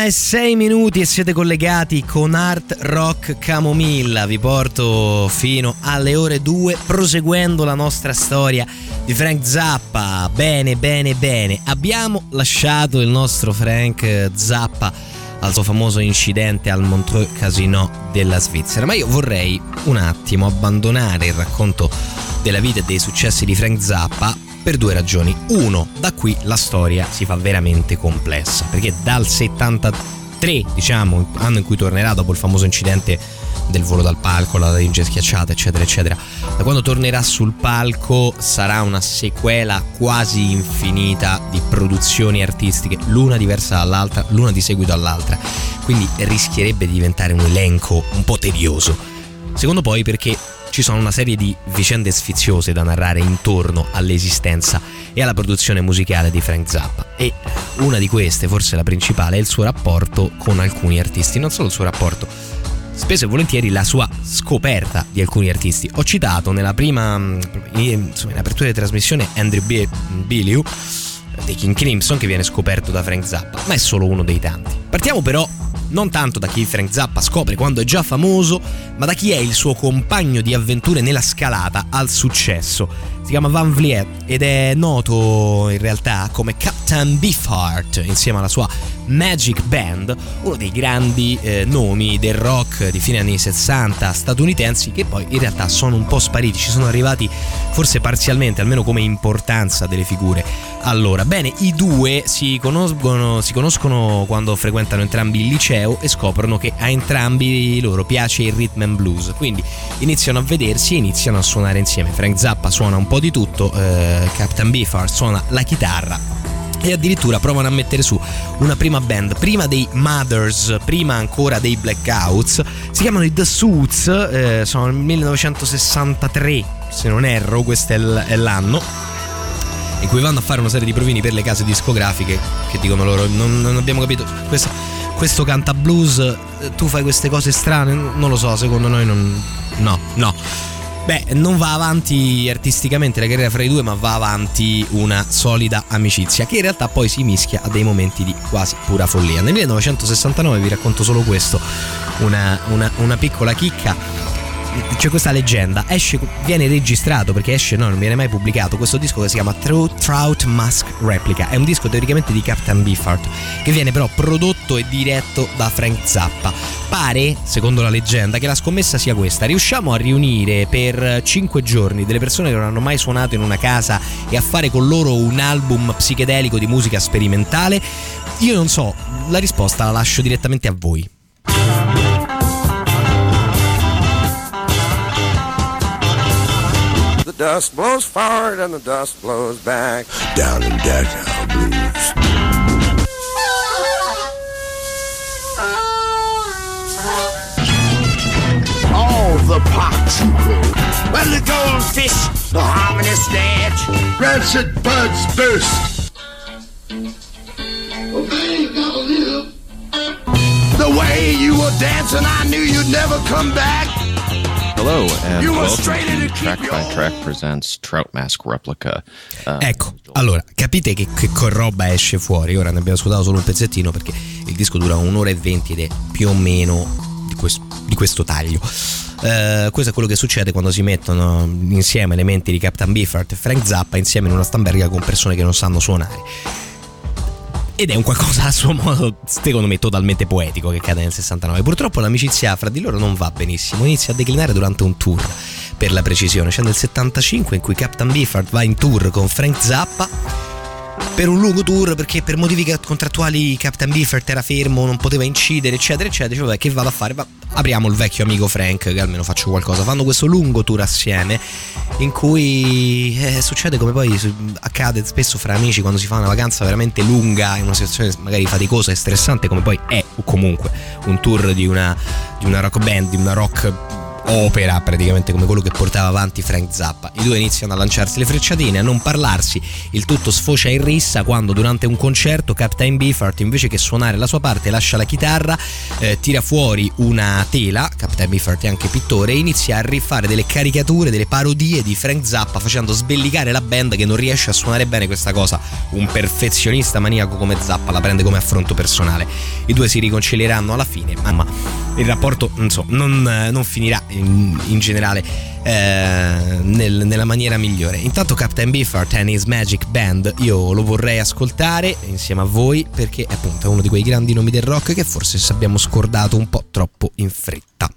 e 6 minuti e siete collegati con Art Rock Camomilla. Vi porto fino alle ore 2 proseguendo la nostra storia di Frank Zappa. Bene, bene, bene. Abbiamo lasciato il nostro Frank Zappa al suo famoso incidente al Montreux Casino della Svizzera, ma io vorrei un attimo abbandonare il racconto della vita e dei successi di Frank Zappa per due ragioni. Uno, da qui la storia si fa veramente complessa, perché dal 73, diciamo, anno in cui tornerà dopo il famoso incidente del volo dal palco, la laringe schiacciata, eccetera, eccetera, da quando tornerà sul palco sarà una sequela quasi infinita di produzioni artistiche, l'una diversa dall'altra, l'una di seguito all'altra, quindi rischierebbe di diventare un elenco un po' tedioso. Secondo poi perché ci sono una serie di vicende sfiziose da narrare intorno all'esistenza e alla produzione musicale di Frank Zappa e una di queste, forse la principale, è il suo rapporto con alcuni artisti, non solo il suo rapporto, spesso e volentieri la sua scoperta di alcuni artisti. Ho citato nella prima, insomma, in apertura di trasmissione Andrew Biliu dei King Crimson che viene scoperto da Frank Zappa, ma è solo uno dei tanti. Partiamo però non tanto da chi Frank Zappa scopre quando è già famoso, ma da chi è il suo compagno di avventure nella scalata al successo. Si chiama Van Vliet ed è noto in realtà come Captain Beefheart insieme alla sua Magic Band, uno dei grandi eh, nomi del rock di fine anni 60 statunitensi che poi in realtà sono un po' spariti, ci sono arrivati forse parzialmente, almeno come importanza delle figure. Allora, bene, i due si conoscono, si conoscono quando frequentano entrambi il liceo e scoprono che a entrambi loro piace il rhythm and blues, quindi iniziano a vedersi e iniziano a suonare insieme. Frank Zappa suona un po' di tutto, eh, Captain Beefheart suona la chitarra e addirittura provano a mettere su una prima band, prima dei Mothers, prima ancora dei Blackouts, si chiamano i The Suits, eh, sono nel 1963 se non erro, questo è, l'anno in cui vanno a fare una serie di provini per le case discografiche che dicono loro non, non abbiamo capito questo, questo canta blues eh, tu fai queste cose strane? Non lo so secondo noi non no no Beh, non va avanti artisticamente la carriera fra i due, ma va avanti una solida amicizia che in realtà poi si mischia a dei momenti di quasi pura follia. Nel 1969 vi racconto solo questo, una, una, una piccola chicca c'è questa leggenda, esce, viene registrato perché esce, no, non viene mai pubblicato, questo disco che si chiama True Trout Mask Replica, è un disco teoricamente di Captain Beefheart che viene però prodotto e diretto da Frank Zappa. Pare, secondo la leggenda, che la scommessa sia questa, riusciamo a riunire per 5 giorni delle persone che non hanno mai suonato in una casa e a fare con loro un album psichedelico di musica sperimentale? Io non so, la risposta la lascio direttamente a voi. Dust blows forward and the dust blows back. Down in downtown blues. All the parts you go. Well, the goldfish, the harmonious dance. Rancid buds burst. The way you were dancing, I knew you'd never come back. Hello and welcome to Track by Track presents Trout Mask Replica. Uh, ecco, allora capite che, che roba esce fuori. Ora ne abbiamo ascoltato solo un pezzettino perché il disco dura un'ora e venti ed è più o meno di, questo, di questo taglio. Uh, questo è quello che succede quando si mettono insieme elementi di Captain Beefheart e Frank Zappa insieme in una stamberga con persone che non sanno suonare ed è un qualcosa a suo modo, secondo me, totalmente poetico che cade nel 69. Purtroppo l'amicizia fra di loro non va benissimo, inizia a declinare durante un tour, per la precisione. C'è nel 75 in cui Captain Beefheart va in tour con Frank Zappa per un lungo tour perché per motivi contrattuali Captain Beefheart era fermo, non poteva incidere, eccetera, eccetera. Dice, vabbè, che vado a fare? Va, apriamo il vecchio amico Frank, che almeno faccio qualcosa. Fanno questo lungo tour assieme in cui eh, succede come poi accade spesso fra amici quando si fa una vacanza veramente lunga, in una situazione magari faticosa e stressante, come poi è o comunque un tour di una, di una rock band, di una rock opera praticamente come quello che portava avanti Frank Zappa. I due iniziano a lanciarsi le frecciatine, a non parlarsi, il tutto sfocia in rissa quando durante un concerto Captain Beefheart invece che suonare la sua parte lascia la chitarra, eh, tira fuori una tela, Captain Beefheart è anche pittore, e inizia a rifare delle caricature, delle parodie di Frank Zappa facendo sbellicare la band che non riesce a suonare bene questa cosa. Un perfezionista maniaco come Zappa la prende come affronto personale. I due si riconcilieranno alla fine, ma il rapporto so, non, non finirà in, in generale eh, nel, nella maniera migliore. Intanto Captain Beefheart and His Magic Band io lo vorrei ascoltare insieme a voi perché appunto è uno di quei grandi nomi del rock che forse abbiamo scordato un po' troppo in fretta.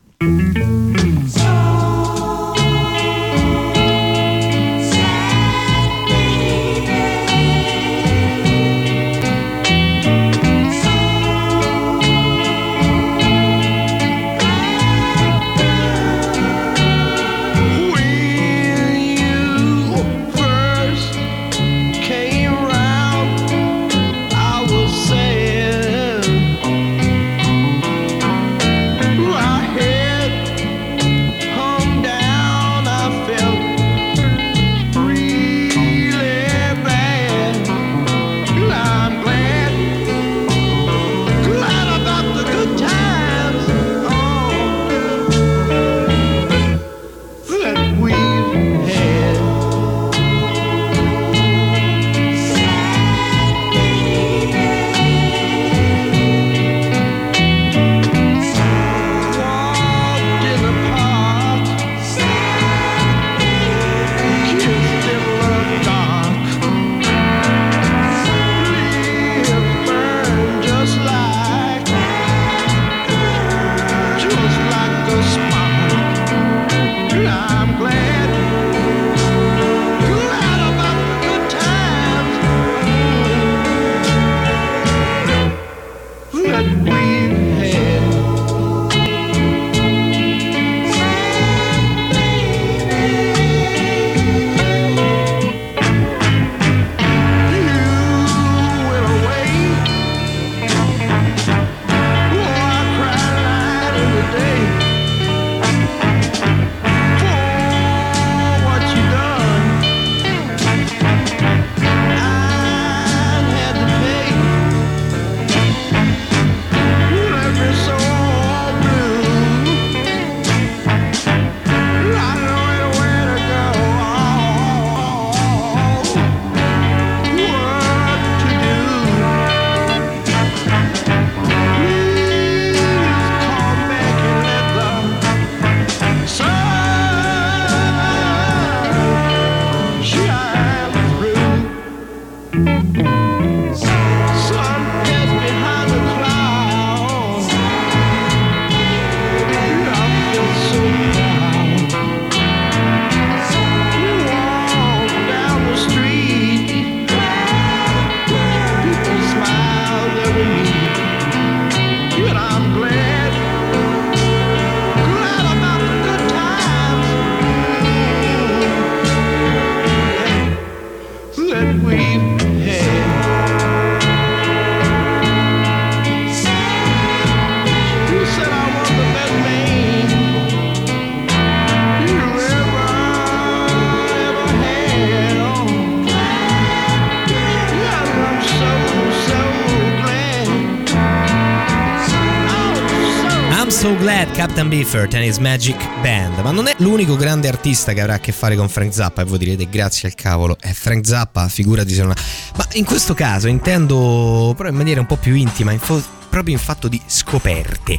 Captain Beefheart and His Magic Band, ma non è l'unico grande artista che avrà a che fare con Frank Zappa e voi direte grazie al cavolo, è Frank Zappa, figurati se non ha... Ma in questo caso intendo però in maniera un po' più intima, in fo- proprio in fatto di scoperte.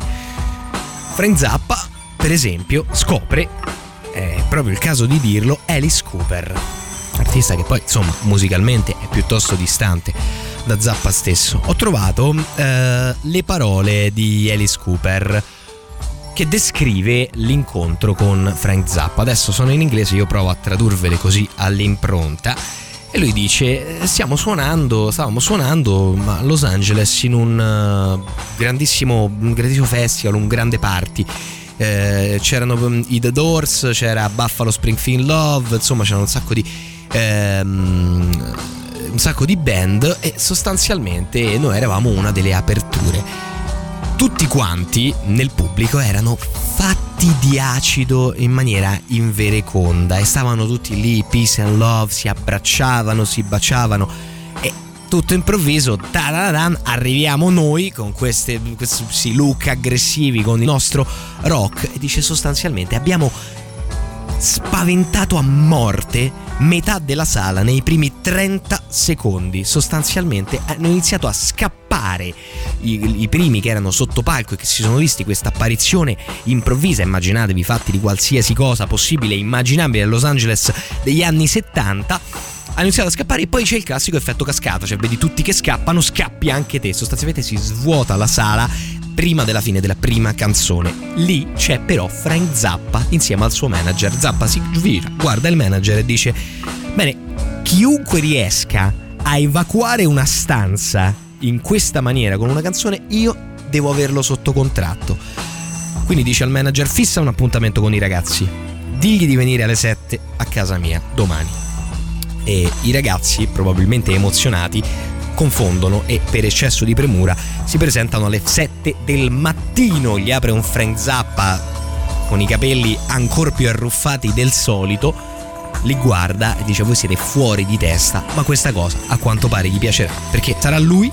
Frank Zappa, per esempio, scopre, è proprio il caso di dirlo, Alice Cooper, artista che poi insomma musicalmente è piuttosto distante da Zappa stesso. Ho trovato eh, le parole di Alice Cooper che descrive l'incontro con Frank Zappa. Adesso sono in inglese, io provo a tradurvele così all'impronta. E lui dice: Stiamo suonando, stavamo suonando a Los Angeles in un uh, grandissimo, un grandissimo festival, un grande party. Eh, c'erano mm, i The Doors, c'era Buffalo Springfield Love, insomma c'erano un sacco di. Ehm, un sacco di band e sostanzialmente noi eravamo una delle aperture tutti quanti nel pubblico erano fatti di acido in maniera invereconda e stavano tutti lì, peace and love, si abbracciavano, si baciavano e tutto improvviso, arriviamo noi con queste, questi look aggressivi con il nostro rock e dice sostanzialmente abbiamo spaventato a morte metà della sala nei primi 30 secondi. Sostanzialmente hanno iniziato a scappare i, i, primi che erano sotto palco e che si sono visti questa apparizione improvvisa. Immaginatevi fatti di qualsiasi cosa possibile e immaginabile a Los Angeles degli anni 70 hanno iniziato a scappare e poi c'è il classico effetto cascata, cioè vedi tutti che scappano, scappi anche te, sostanzialmente si svuota la sala prima della fine della prima canzone. Lì c'è però Frank Zappa insieme al suo manager. Zappa si gira, guarda il manager e dice: Bene, chiunque riesca a evacuare una stanza in questa maniera con una canzone, io devo averlo sotto contratto. Quindi dice al manager: fissa un appuntamento con i ragazzi, digli di venire alle 7 a casa mia domani. E i ragazzi, probabilmente emozionati, confondono e per eccesso di premura si presentano alle 7 del mattino. Gli apre un Frank Zappa con i capelli ancora più arruffati del solito. Li guarda e dice: Voi siete fuori di testa. Ma questa cosa a quanto pare gli piacerà perché sarà lui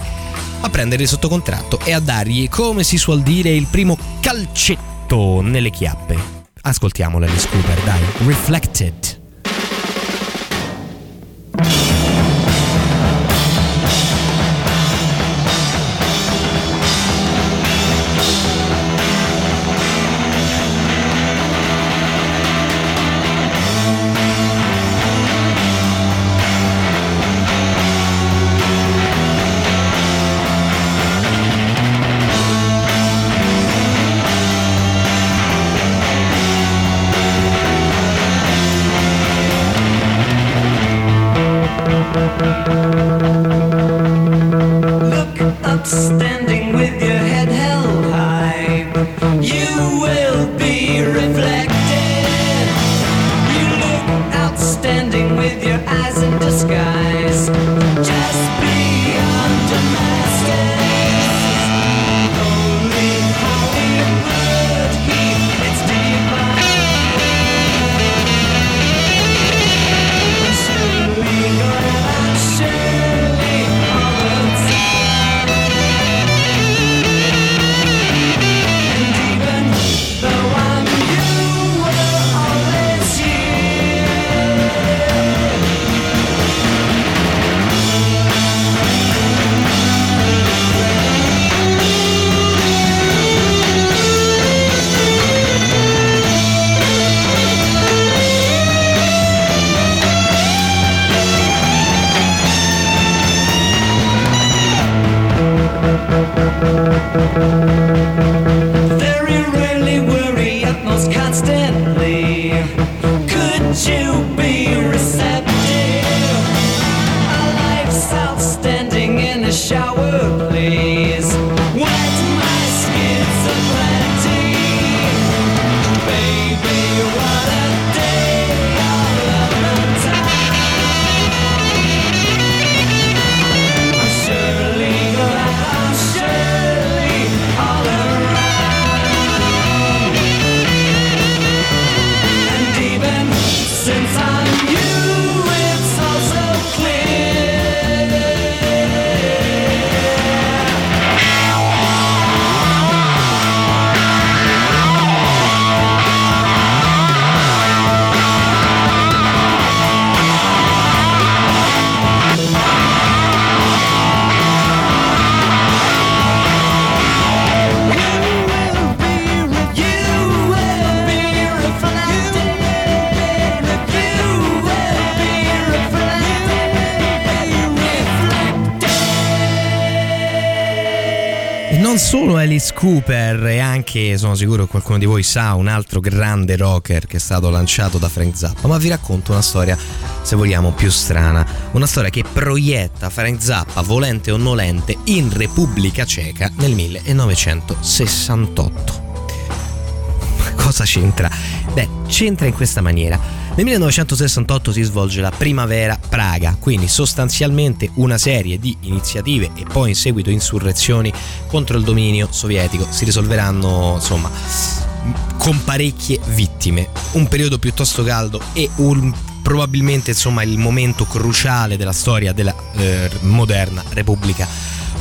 a prendere sotto contratto e a dargli, come si suol dire, il primo calcetto nelle chiappe. Ascoltiamola, Alice Cooper, dai. Reflected. Cooper e anche, sono sicuro che qualcuno di voi sa, un altro grande rocker che è stato lanciato da Frank Zappa, ma vi racconto una storia, se vogliamo, più strana, una storia che proietta Frank Zappa, volente o nolente, in Repubblica Ceca nel 1968. Cosa c'entra? Beh, c'entra in questa maniera. Nel 1968 si svolge la Primavera Praga, quindi sostanzialmente una serie di iniziative e poi in seguito insurrezioni contro il dominio sovietico si risolveranno insomma con parecchie vittime. Un periodo piuttosto caldo e un, probabilmente insomma il momento cruciale della storia della eh, moderna Repubblica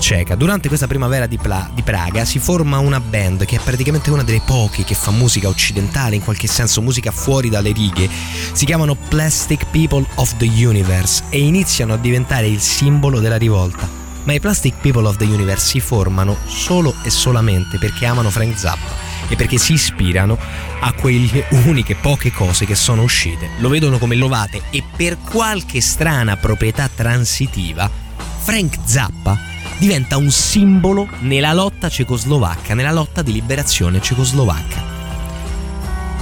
Ceca. Durante questa primavera di, Pla- di, Praga si forma una band che è praticamente una delle poche che fa musica occidentale, in qualche senso musica fuori dalle righe. Si chiamano Plastic People of the Universe e iniziano a diventare il simbolo della rivolta. Ma i Plastic People of the Universe si formano solo e solamente perché amano Frank Zappa e perché si ispirano a quelle uniche poche cose che sono uscite. Lo vedono come lovate e per qualche strana proprietà transitiva, Frank Zappa diventa un simbolo nella lotta cecoslovacca, nella lotta di liberazione cecoslovacca.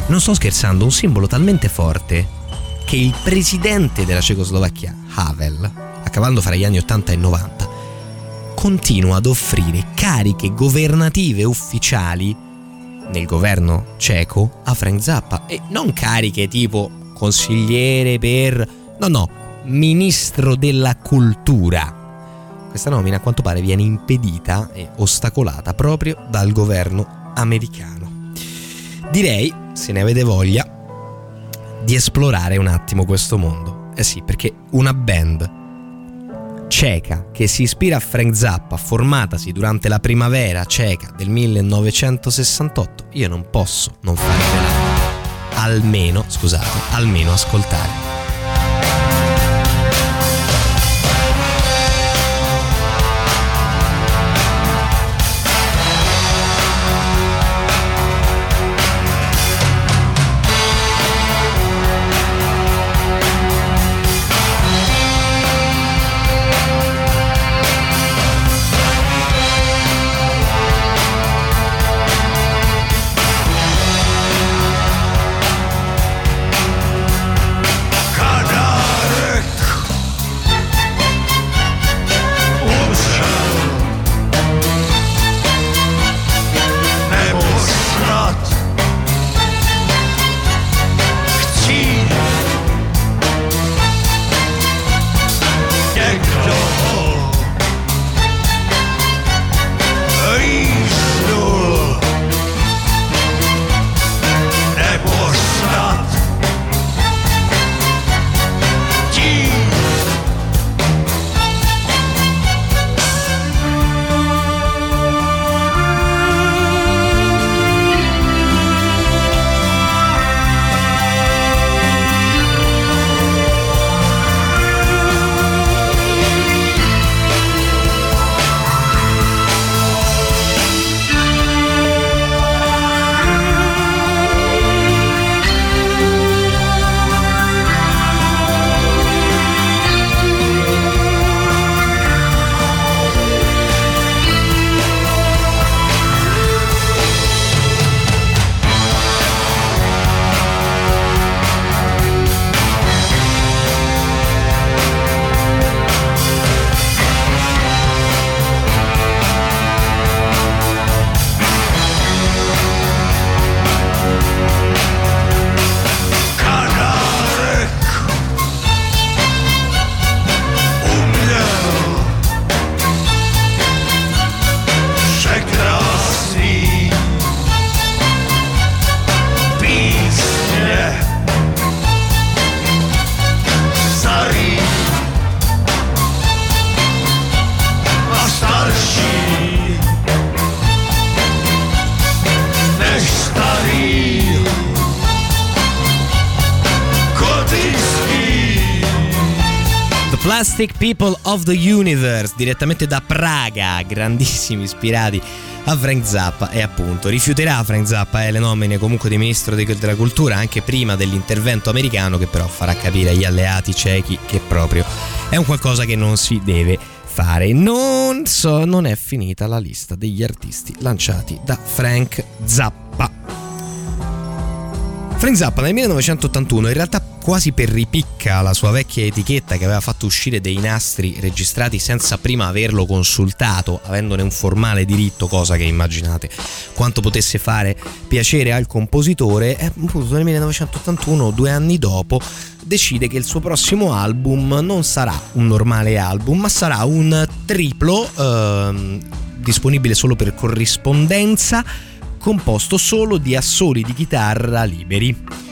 Non sto scherzando, un simbolo talmente forte che il presidente della Cecoslovacchia, Havel, accavallando fra gli anni 80 e 90, continua ad offrire cariche governative ufficiali nel governo ceco a Frank Zappa e non cariche tipo consigliere per... no no, ministro della cultura questa nomina a quanto pare viene impedita e ostacolata proprio dal governo americano. Direi, se ne avete voglia, di esplorare un attimo questo mondo. Eh sì, perché una band ceca che si ispira a Frank Zappa, formatasi durante la primavera ceca del 1968, io non posso non farvela almeno, scusate, almeno ascoltare. People of the Universe, direttamente da Praga, grandissimi ispirati a Frank Zappa e appunto rifiuterà Frank Zappa eh, le nomine comunque di ministro della cultura anche prima dell'intervento americano che però farà capire agli alleati cechi che proprio è un qualcosa che non si deve fare. Non so, non è finita la lista degli artisti lanciati da Frank Zappa. Frank Zappa nel 1981 in realtà quasi per ripicca la sua vecchia etichetta che aveva fatto uscire dei nastri registrati senza prima averlo consultato, avendone un formale diritto, cosa che immaginate quanto potesse fare piacere al compositore, e appunto nel 1981, due anni dopo, decide che il suo prossimo album non sarà un normale album, ma sarà un triplo ehm, disponibile solo per corrispondenza composto solo di assoli di chitarra liberi.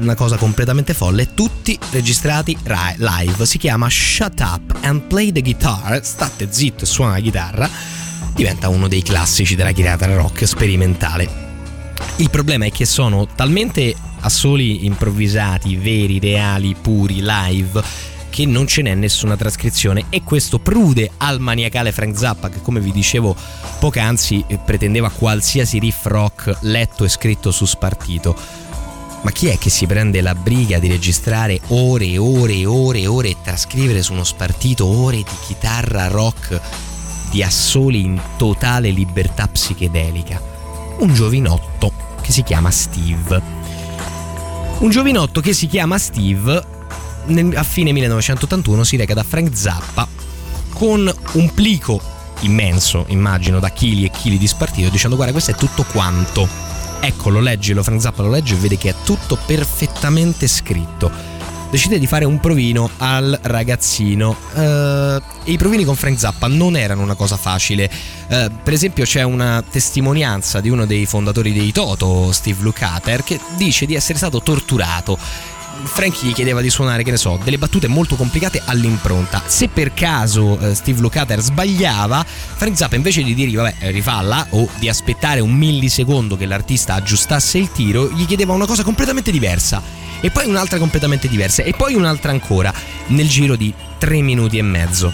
Una cosa completamente folle, tutti registrati live. Si chiama Shut Up and Play the Guitar, state zitto e suona la chitarra, diventa uno dei classici della chitarra rock sperimentale. Il problema è che sono talmente assoli improvvisati, veri, reali, puri, live, che non ce n'è nessuna trascrizione e questo prude al maniacale Frank Zappa che come vi dicevo poc'anzi pretendeva qualsiasi riff rock letto e scritto su spartito. Ma chi è che si prende la briga di registrare ore e ore e ore e ore e trascrivere su uno spartito ore di chitarra rock di assoli in totale libertà psichedelica? Un giovinotto che si chiama Steve. Un giovinotto che si chiama Steve a fine 1981 si reca da Frank Zappa con un plico immenso, immagino, da chili e chili di spartito, dicendo guarda questo è tutto quanto. Eccolo, leggilo, Frank Zappa lo legge e vede che è tutto perfettamente scritto. Decide di fare un provino al ragazzino. Uh, e i provini con Frank Zappa non erano una cosa facile. Uh, per esempio, c'è una testimonianza di uno dei fondatori dei Toto, Steve Lukather, che dice di essere stato torturato Frank gli chiedeva di suonare, che ne so, delle battute molto complicate all'impronta. Se per caso eh, Steve Lukather sbagliava, Frank Zappa invece di dirgli vabbè rifalla o di aspettare un millisecondo che l'artista aggiustasse il tiro, gli chiedeva una cosa completamente diversa. E poi un'altra completamente diversa. E poi un'altra ancora, nel giro di tre minuti e mezzo.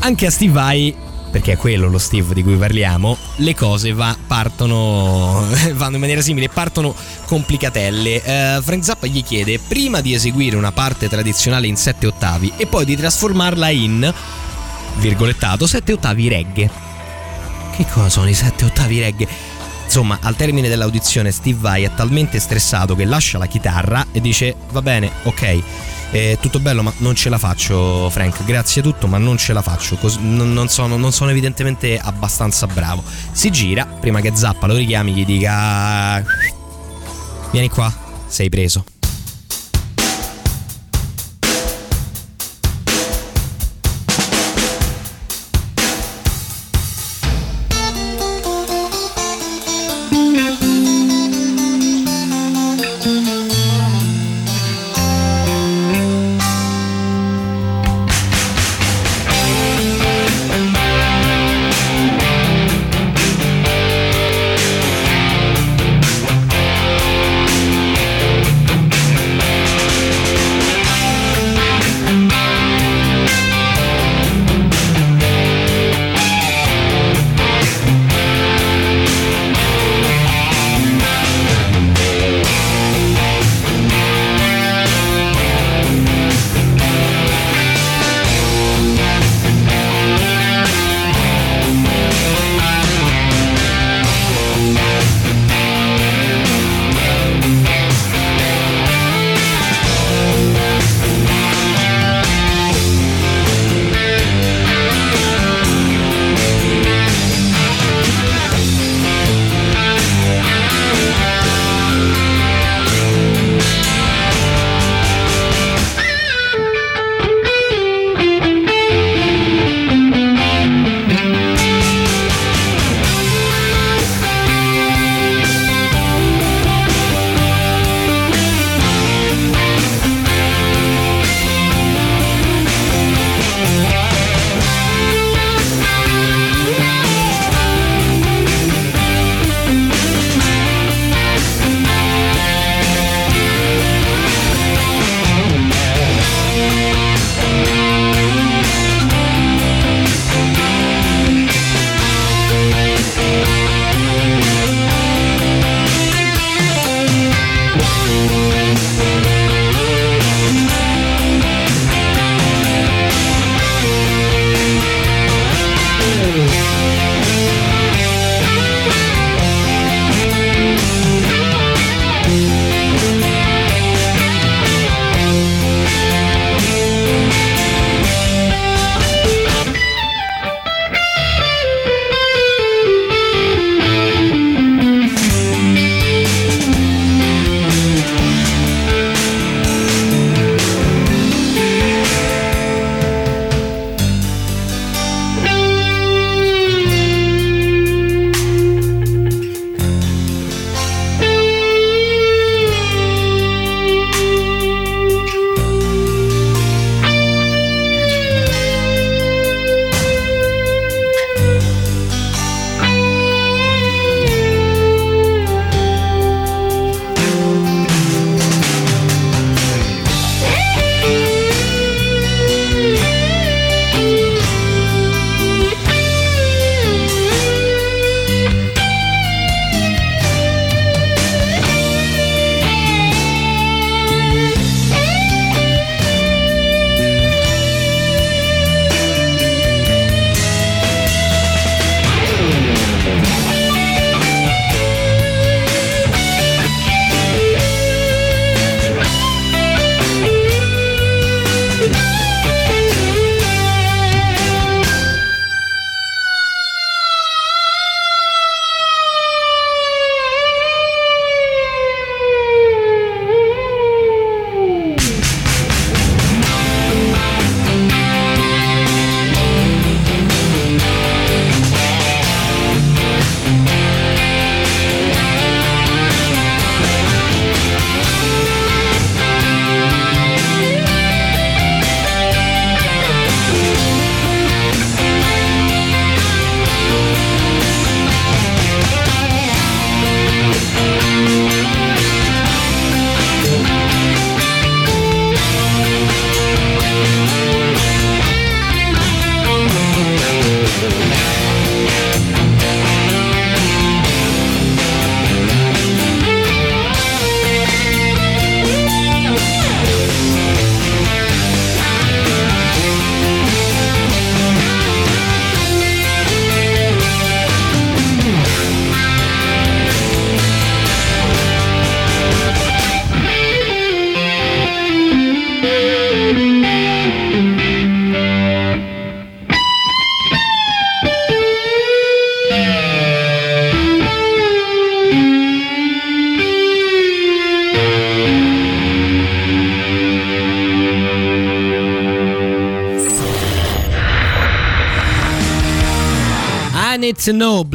Anche a Steve Vai perché è quello lo Steve di cui parliamo, le cose va, partono, vanno in maniera simile, partono complicatelle. Uh, Frank Zappa gli chiede prima di eseguire una parte tradizionale in sette ottavi e poi di trasformarla in, virgolettato, sette ottavi reggae. Che cosa sono i sette ottavi reggae? Insomma, al termine dell'audizione Steve Vai è talmente stressato che lascia la chitarra e dice va bene, ok è tutto bello, ma non ce la faccio, Frank. Grazie a tutto, ma non ce la faccio. Cos- non, non, sono, non, sono, evidentemente abbastanza bravo. Si gira, prima che Zappa lo richiami, gli dica: Vieni qua, sei preso.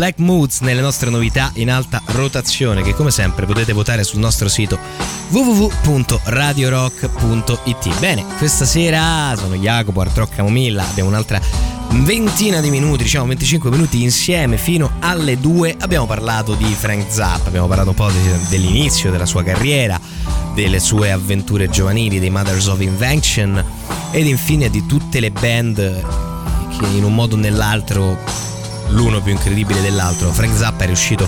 Black Moods nelle nostre novità in alta rotazione che come sempre potete votare sul nostro sito www.radiorock.it. Bene, questa sera sono Jacopo Artroc Camomilla, abbiamo un'altra ventina di minuti, diciamo 25 minuti insieme fino alle 2. Abbiamo parlato di Frank Zappa, abbiamo parlato un po' dell'inizio della sua carriera, delle sue avventure giovanili, dei Mothers of Invention ed infine di tutte le band che in un modo o nell'altro, l'uno più incredibile dell'altro, Frank Zappa è riuscito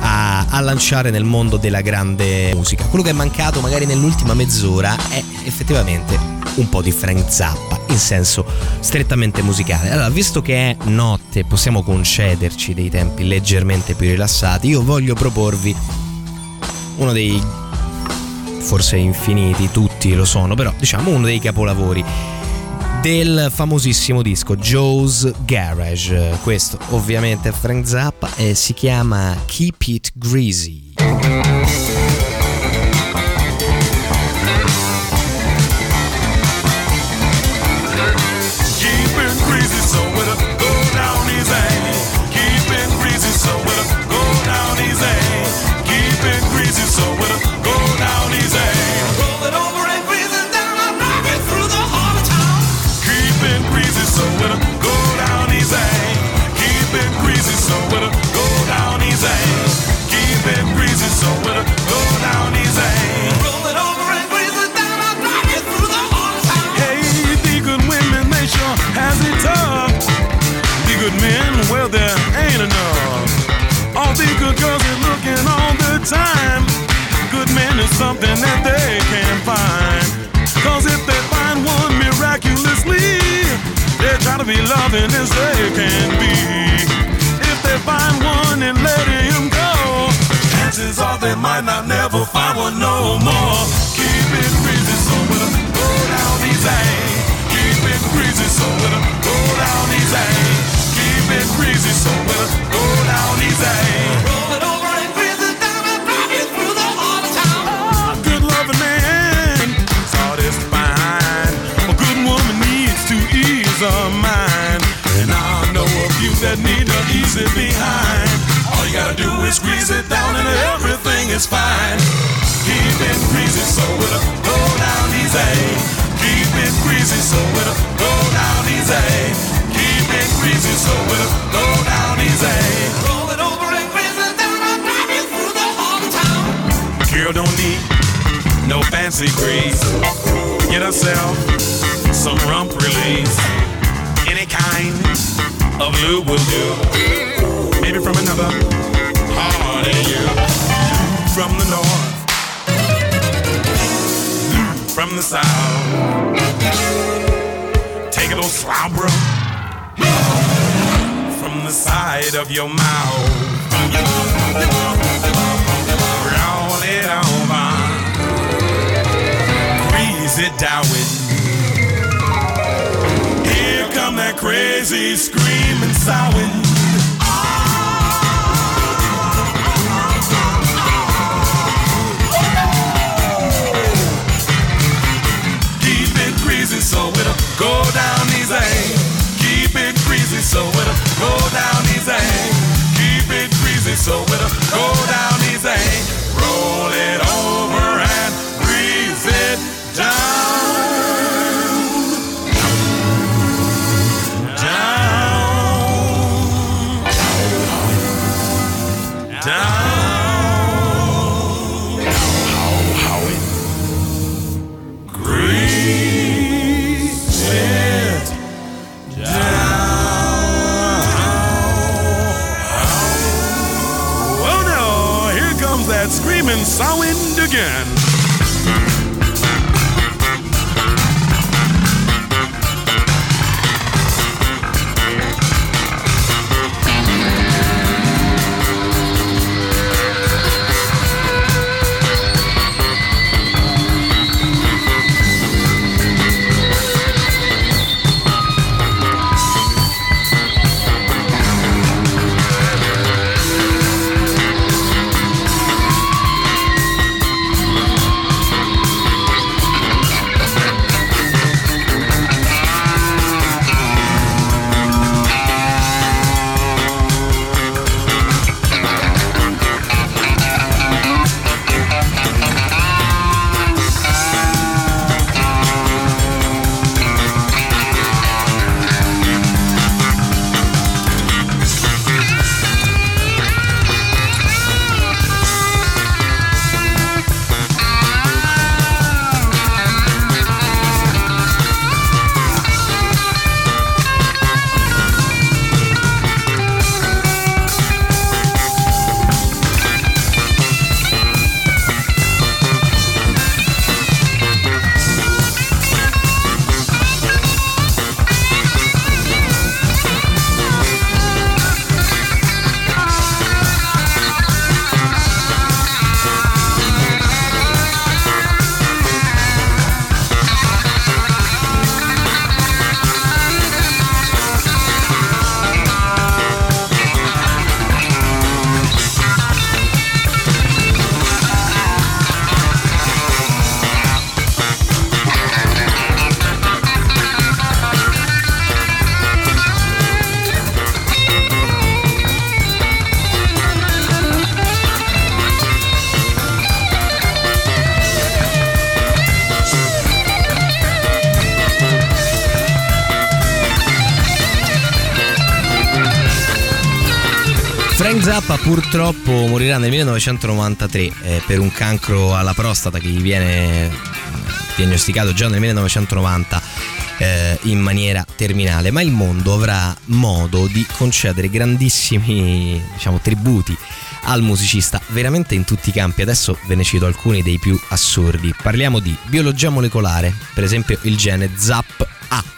a, a, lanciare nel mondo della grande musica. Quello che è mancato magari nell'ultima mezz'ora è effettivamente un po' di Frank Zappa in senso strettamente musicale. Allora, visto che è notte, possiamo concederci dei tempi leggermente più rilassati, io voglio proporvi uno dei forse infiniti, tutti lo sono, però diciamo uno dei capolavori del famosissimo disco Joe's Garage. Questo ovviamente è Frank Zappa e si chiama Keep It Greasy. Be loving as they can be. If they find one and let him go, chances are they might not never find one no more. Keep it breezy, so we'll go down easy. Keep it breezy, so we'll go down easy. Keep it breezy, so we'll go down easy. It behind. All you gotta do is squeeze it down and everything is fine. Keep it greasy so it'll go down easy. Keep it greasy so it'll go down easy. Keep it greasy so it'll go down easy. Roll it over and grease it down and drive it through the whole town. Girl don't need no fancy grease. Get herself some rump release. Of lube will do. Maybe from another part of you. From the north, from the south. Take a little slobber from the side of your mouth. Roll it over. Grease it down with come that crazy screaming sound. Keep it greasy so it'll go down easy. Keep it greasy so it'll go down easy. Keep it greasy so it'll go down easy. Roll it over screaming sound again. 1993 eh, per un cancro alla prostata che gli viene diagnosticato già nel 1990 eh, in maniera terminale, ma il mondo avrà modo di concedere grandissimi diciamo, tributi al musicista veramente in tutti i campi. Adesso ve ne cito alcuni dei più assurdi. Parliamo di biologia molecolare, per esempio il gene ZAP-A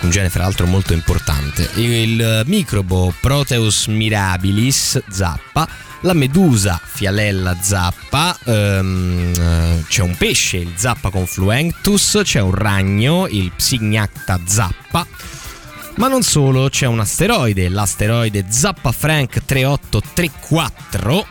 un gene fra l'altro molto importante, il microbo Proteus mirabilis zappa, la medusa fialella zappa, ehm, c'è un pesce, il zappa confluentus, c'è un ragno, il psignacta zappa. Ma non solo, c'è un asteroide, l'asteroide Zappa Frank 3834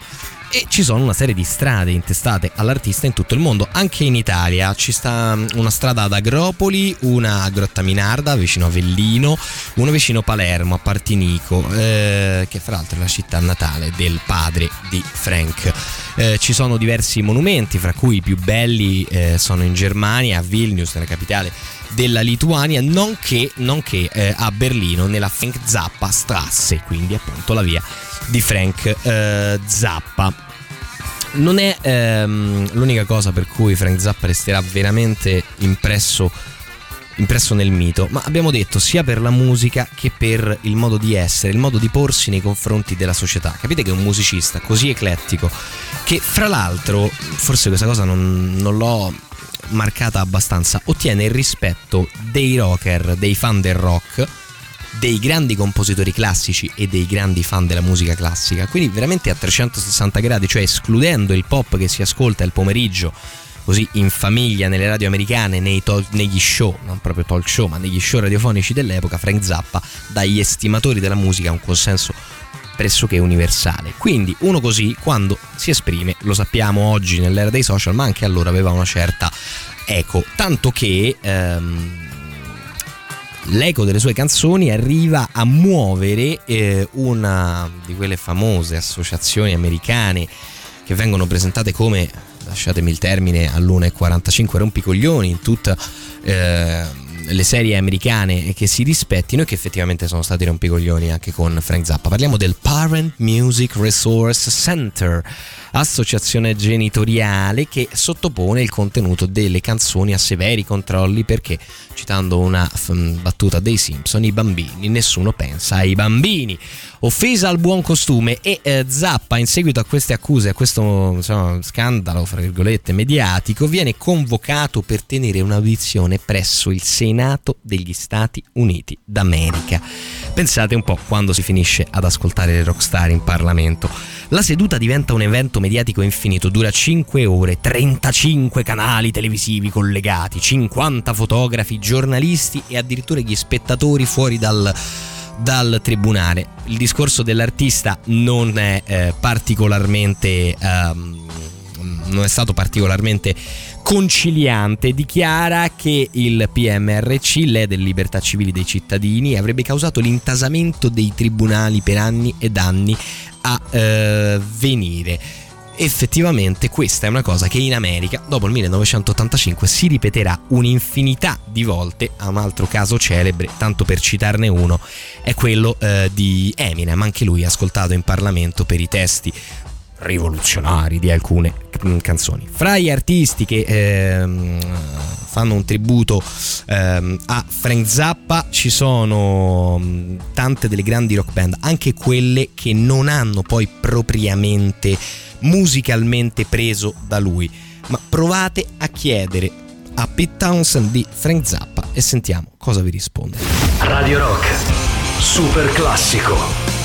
e ci sono una serie di strade intestate all'artista in tutto il mondo, anche in Italia. Ci sta mm, una strada ad Agropoli, una a Grottaminarda vicino a Vellino, una vicino a Palermo, a Partinico, eh, che fra l'altro è la città natale del padre di Frank. Eh, ci sono diversi monumenti, fra cui i più belli eh, sono in Germania, a Vilnius, nella capitale della Lituania, nonché, nonché eh, a Berlino nella Frank Zappa Strasse, quindi appunto la via di Frank eh, Zappa. Non è ehm, l'unica cosa per cui Frank Zappa resterà veramente impresso, impresso nel mito, ma abbiamo detto sia per la musica che per il modo di essere, il modo di porsi nei confronti della società. Capite che è un musicista così eclettico che fra l'altro, forse questa cosa non, non l'ho marcata abbastanza, ottiene il rispetto dei rocker, dei fan del rock, dei grandi compositori classici e dei grandi fan della musica classica. Quindi veramente a 360 gradi, cioè escludendo il pop che si ascolta il pomeriggio così in famiglia nelle radio americane, talk, negli show, non proprio talk show, ma negli show radiofonici dell'epoca, Frank Zappa dagli estimatori della musica un consenso pressoché universale. Quindi uno così quando si esprime, lo sappiamo oggi nell'era dei social, ma anche allora aveva una certa eco, tanto che ehm, l'eco delle sue canzoni arriva a muovere eh, una di quelle famose associazioni americane che vengono presentate come, lasciatemi il termine, all'1.45 rompicoglioni in tutta... Eh, le serie americane che si rispettino e che effettivamente sono stati rompicoglioni anche con Frank Zappa. Parliamo del Parent Music Resource Center, associazione genitoriale che sottopone il contenuto delle canzoni a severi controlli perché, citando una battuta dei Simpson, i bambini, nessuno pensa ai bambini. Offesa al buon costume e eh, Zappa in seguito a queste accuse, a questo insomma, scandalo, fra virgolette, mediatico, viene convocato per tenere un'audizione presso il Senato degli Stati Uniti d'America. Pensate un po' quando si finisce ad ascoltare le rockstar in Parlamento. La seduta diventa un evento mediatico infinito, dura 5 ore, 35 canali televisivi collegati, 50 fotografi, giornalisti e addirittura gli spettatori fuori dal dal tribunale. Il discorso dell'artista non è eh, particolarmente um, non è stato particolarmente conciliante, dichiara che il PMRC, le libertà civili dei cittadini, avrebbe causato l'intasamento dei tribunali per anni ed anni a eh, venire effettivamente questa è una cosa che in America dopo il 1985 si ripeterà un'infinità di volte. A un altro caso celebre, tanto per citarne uno, è quello eh, di Eminem, anche lui ascoltato in Parlamento per i testi rivoluzionari di alcune mm, canzoni. Fra gli artisti che ehm, fanno un tributo ehm, a Frank Zappa ci sono mm, tante delle grandi rock band, anche quelle che non hanno poi propriamente musicalmente preso da lui. Ma provate a chiedere a Pete Townsend di Frank Zappa e sentiamo cosa vi risponde. Radio Rock, super classico.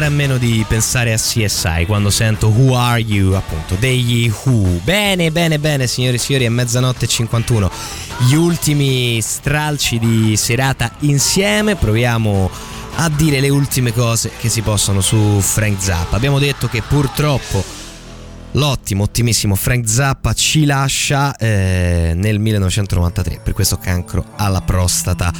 Fare a meno di pensare a CSI quando sento Who Are You, appunto, degli Who. Bene, bene, bene, signori e signori, è mezzanotte e 51. Gli ultimi stralci di serata insieme, proviamo a dire le ultime cose che si possono su Frank Zappa. Abbiamo detto che purtroppo l'ottimo, ottimissimo Frank Zappa ci lascia eh, nel 1993 per questo cancro alla prostata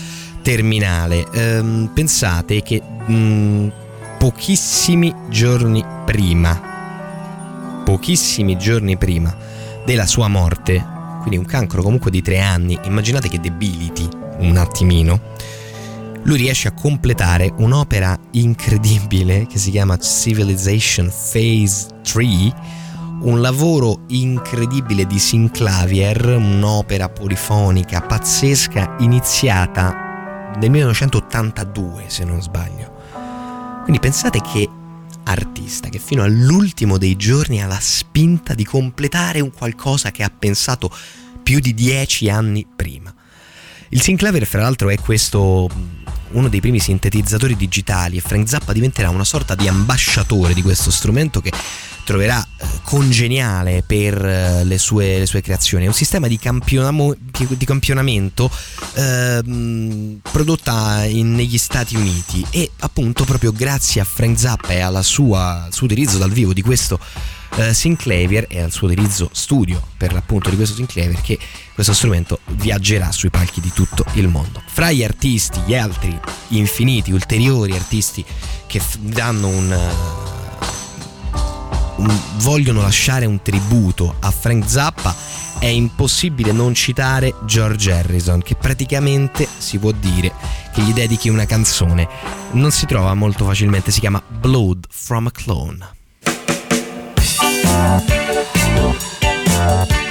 terminale. Ehm, pensate che mh, pochissimi giorni prima, pochissimi giorni prima della sua morte, quindi un cancro comunque di tre anni, immaginate che debiliti un attimino, lui riesce a completare un'opera incredibile che si chiama Civilization Phase 3, un lavoro incredibile di Sinclavier, un'opera polifonica pazzesca iniziata nel 1982 se non sbaglio. Quindi pensate che artista che fino all'ultimo dei giorni ha la spinta di completare un qualcosa che ha pensato più di dieci anni prima. Il Sinclavier, fra l'altro, è questo uno dei primi sintetizzatori digitali e Frank Zappa diventerà una sorta di ambasciatore di questo strumento che troverà eh, congeniale per eh, le sue, le sue, creazioni. È un sistema di, di campionamento eh, prodotta in, negli Stati Uniti e appunto proprio grazie a Frank Zappa e al suo utilizzo dal vivo di questo eh, Sinclavier e al suo utilizzo studio per l'appunto di questo Sinclavier che questo strumento viaggerà sui palchi di tutto il mondo. Fra gli artisti, gli altri infiniti, ulteriori artisti che f- danno un vogliono lasciare un tributo a Frank Zappa, è impossibile non citare George Harrison, che praticamente si può dire che gli dedichi una canzone. Non si trova molto facilmente, si chiama Blood from a Clone. Thank you.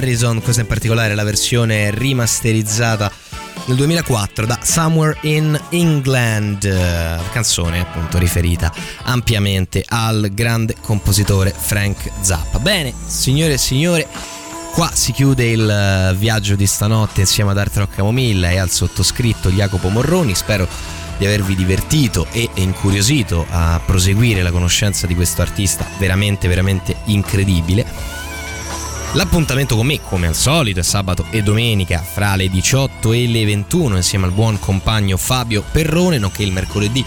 Harrison, questa in particolare è la versione rimasterizzata nel 2004 da Somewhere in England, canzone appunto riferita ampiamente al grande compositore Frank Zappa. Bene, signore e signori, qua si chiude il viaggio di stanotte insieme ad Art Rock Camomilla e al sottoscritto Jacopo Morroni, spero di avervi divertito e incuriosito a proseguire la conoscenza di questo artista veramente veramente incredibile. L'appuntamento con me, come al solito, è sabato e domenica fra le 18 e le 21 insieme al buon compagno Fabio Perrone, nonché il mercoledì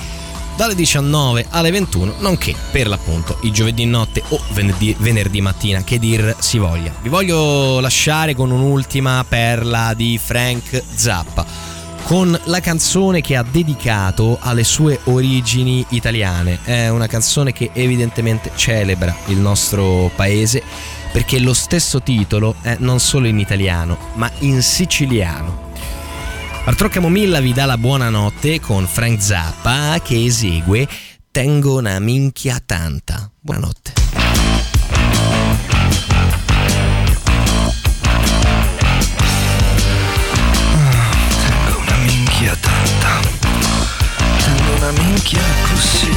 dalle 19 alle 21, nonché per l'appunto i giovedì notte o venerdì, venerdì mattina, che dir si voglia. Vi voglio lasciare con un'ultima perla di Frank Zappa con la canzone che ha dedicato alle sue origini italiane. È una canzone che evidentemente celebra il nostro paese perché lo stesso titolo è non solo in italiano, ma in siciliano. Arturo Camomilla vi dà la buonanotte con Frank Zappa che esegue Tengo una minchia tanta. Buonanotte. una minchia così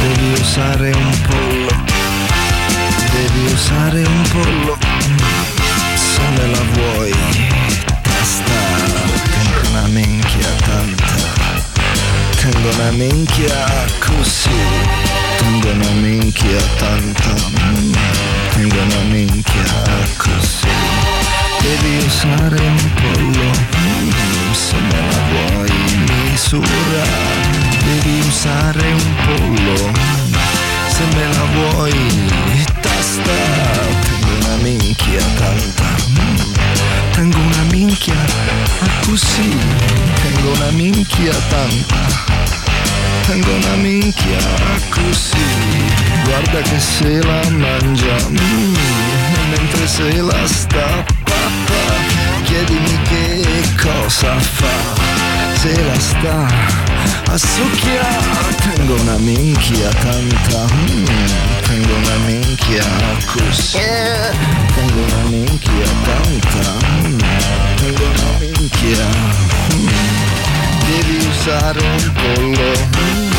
Devi usare un pollo Devi usare un pollo. Se me la vuoi Testa Tengo una minchia tanta. Tengo una minchia così. Tengo una minchia tanta. Tengo una minchia così. Devi usare un pollo. Se me la vuoi misura. Devi usare un pollo se me la vuoi tasta tengo una minchia tanta. Tengo una minchia così tengo una minchia tanta. Tengo una minchia così guarda che se la mangia mm, mentre se la stappa chiedimi che cosa fa se la sta a succhiare. Tengo una minchia tanta mm, tengo una minchia così. Tengo una minchia tanta mm, tengo una minchia mm, devi usare un pollo mm,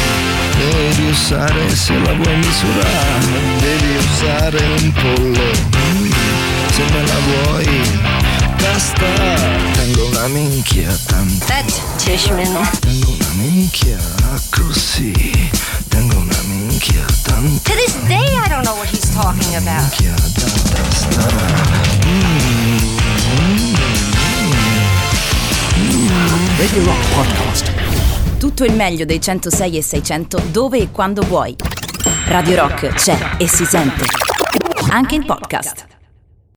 devi usare se la vuoi misurare. Devi usare un pollo mm, se me la vuoi basta Tengo una minchia tanto Fettishmin. Tengo una minchia così Tengo una minchia tanto To this day, I don't know what he's talking about. Minchia da basta Radio Rock Podcast. Tutto il meglio dei 106 e 600 dove e quando vuoi. Radio Rock c'è e si sente. Anche in podcast.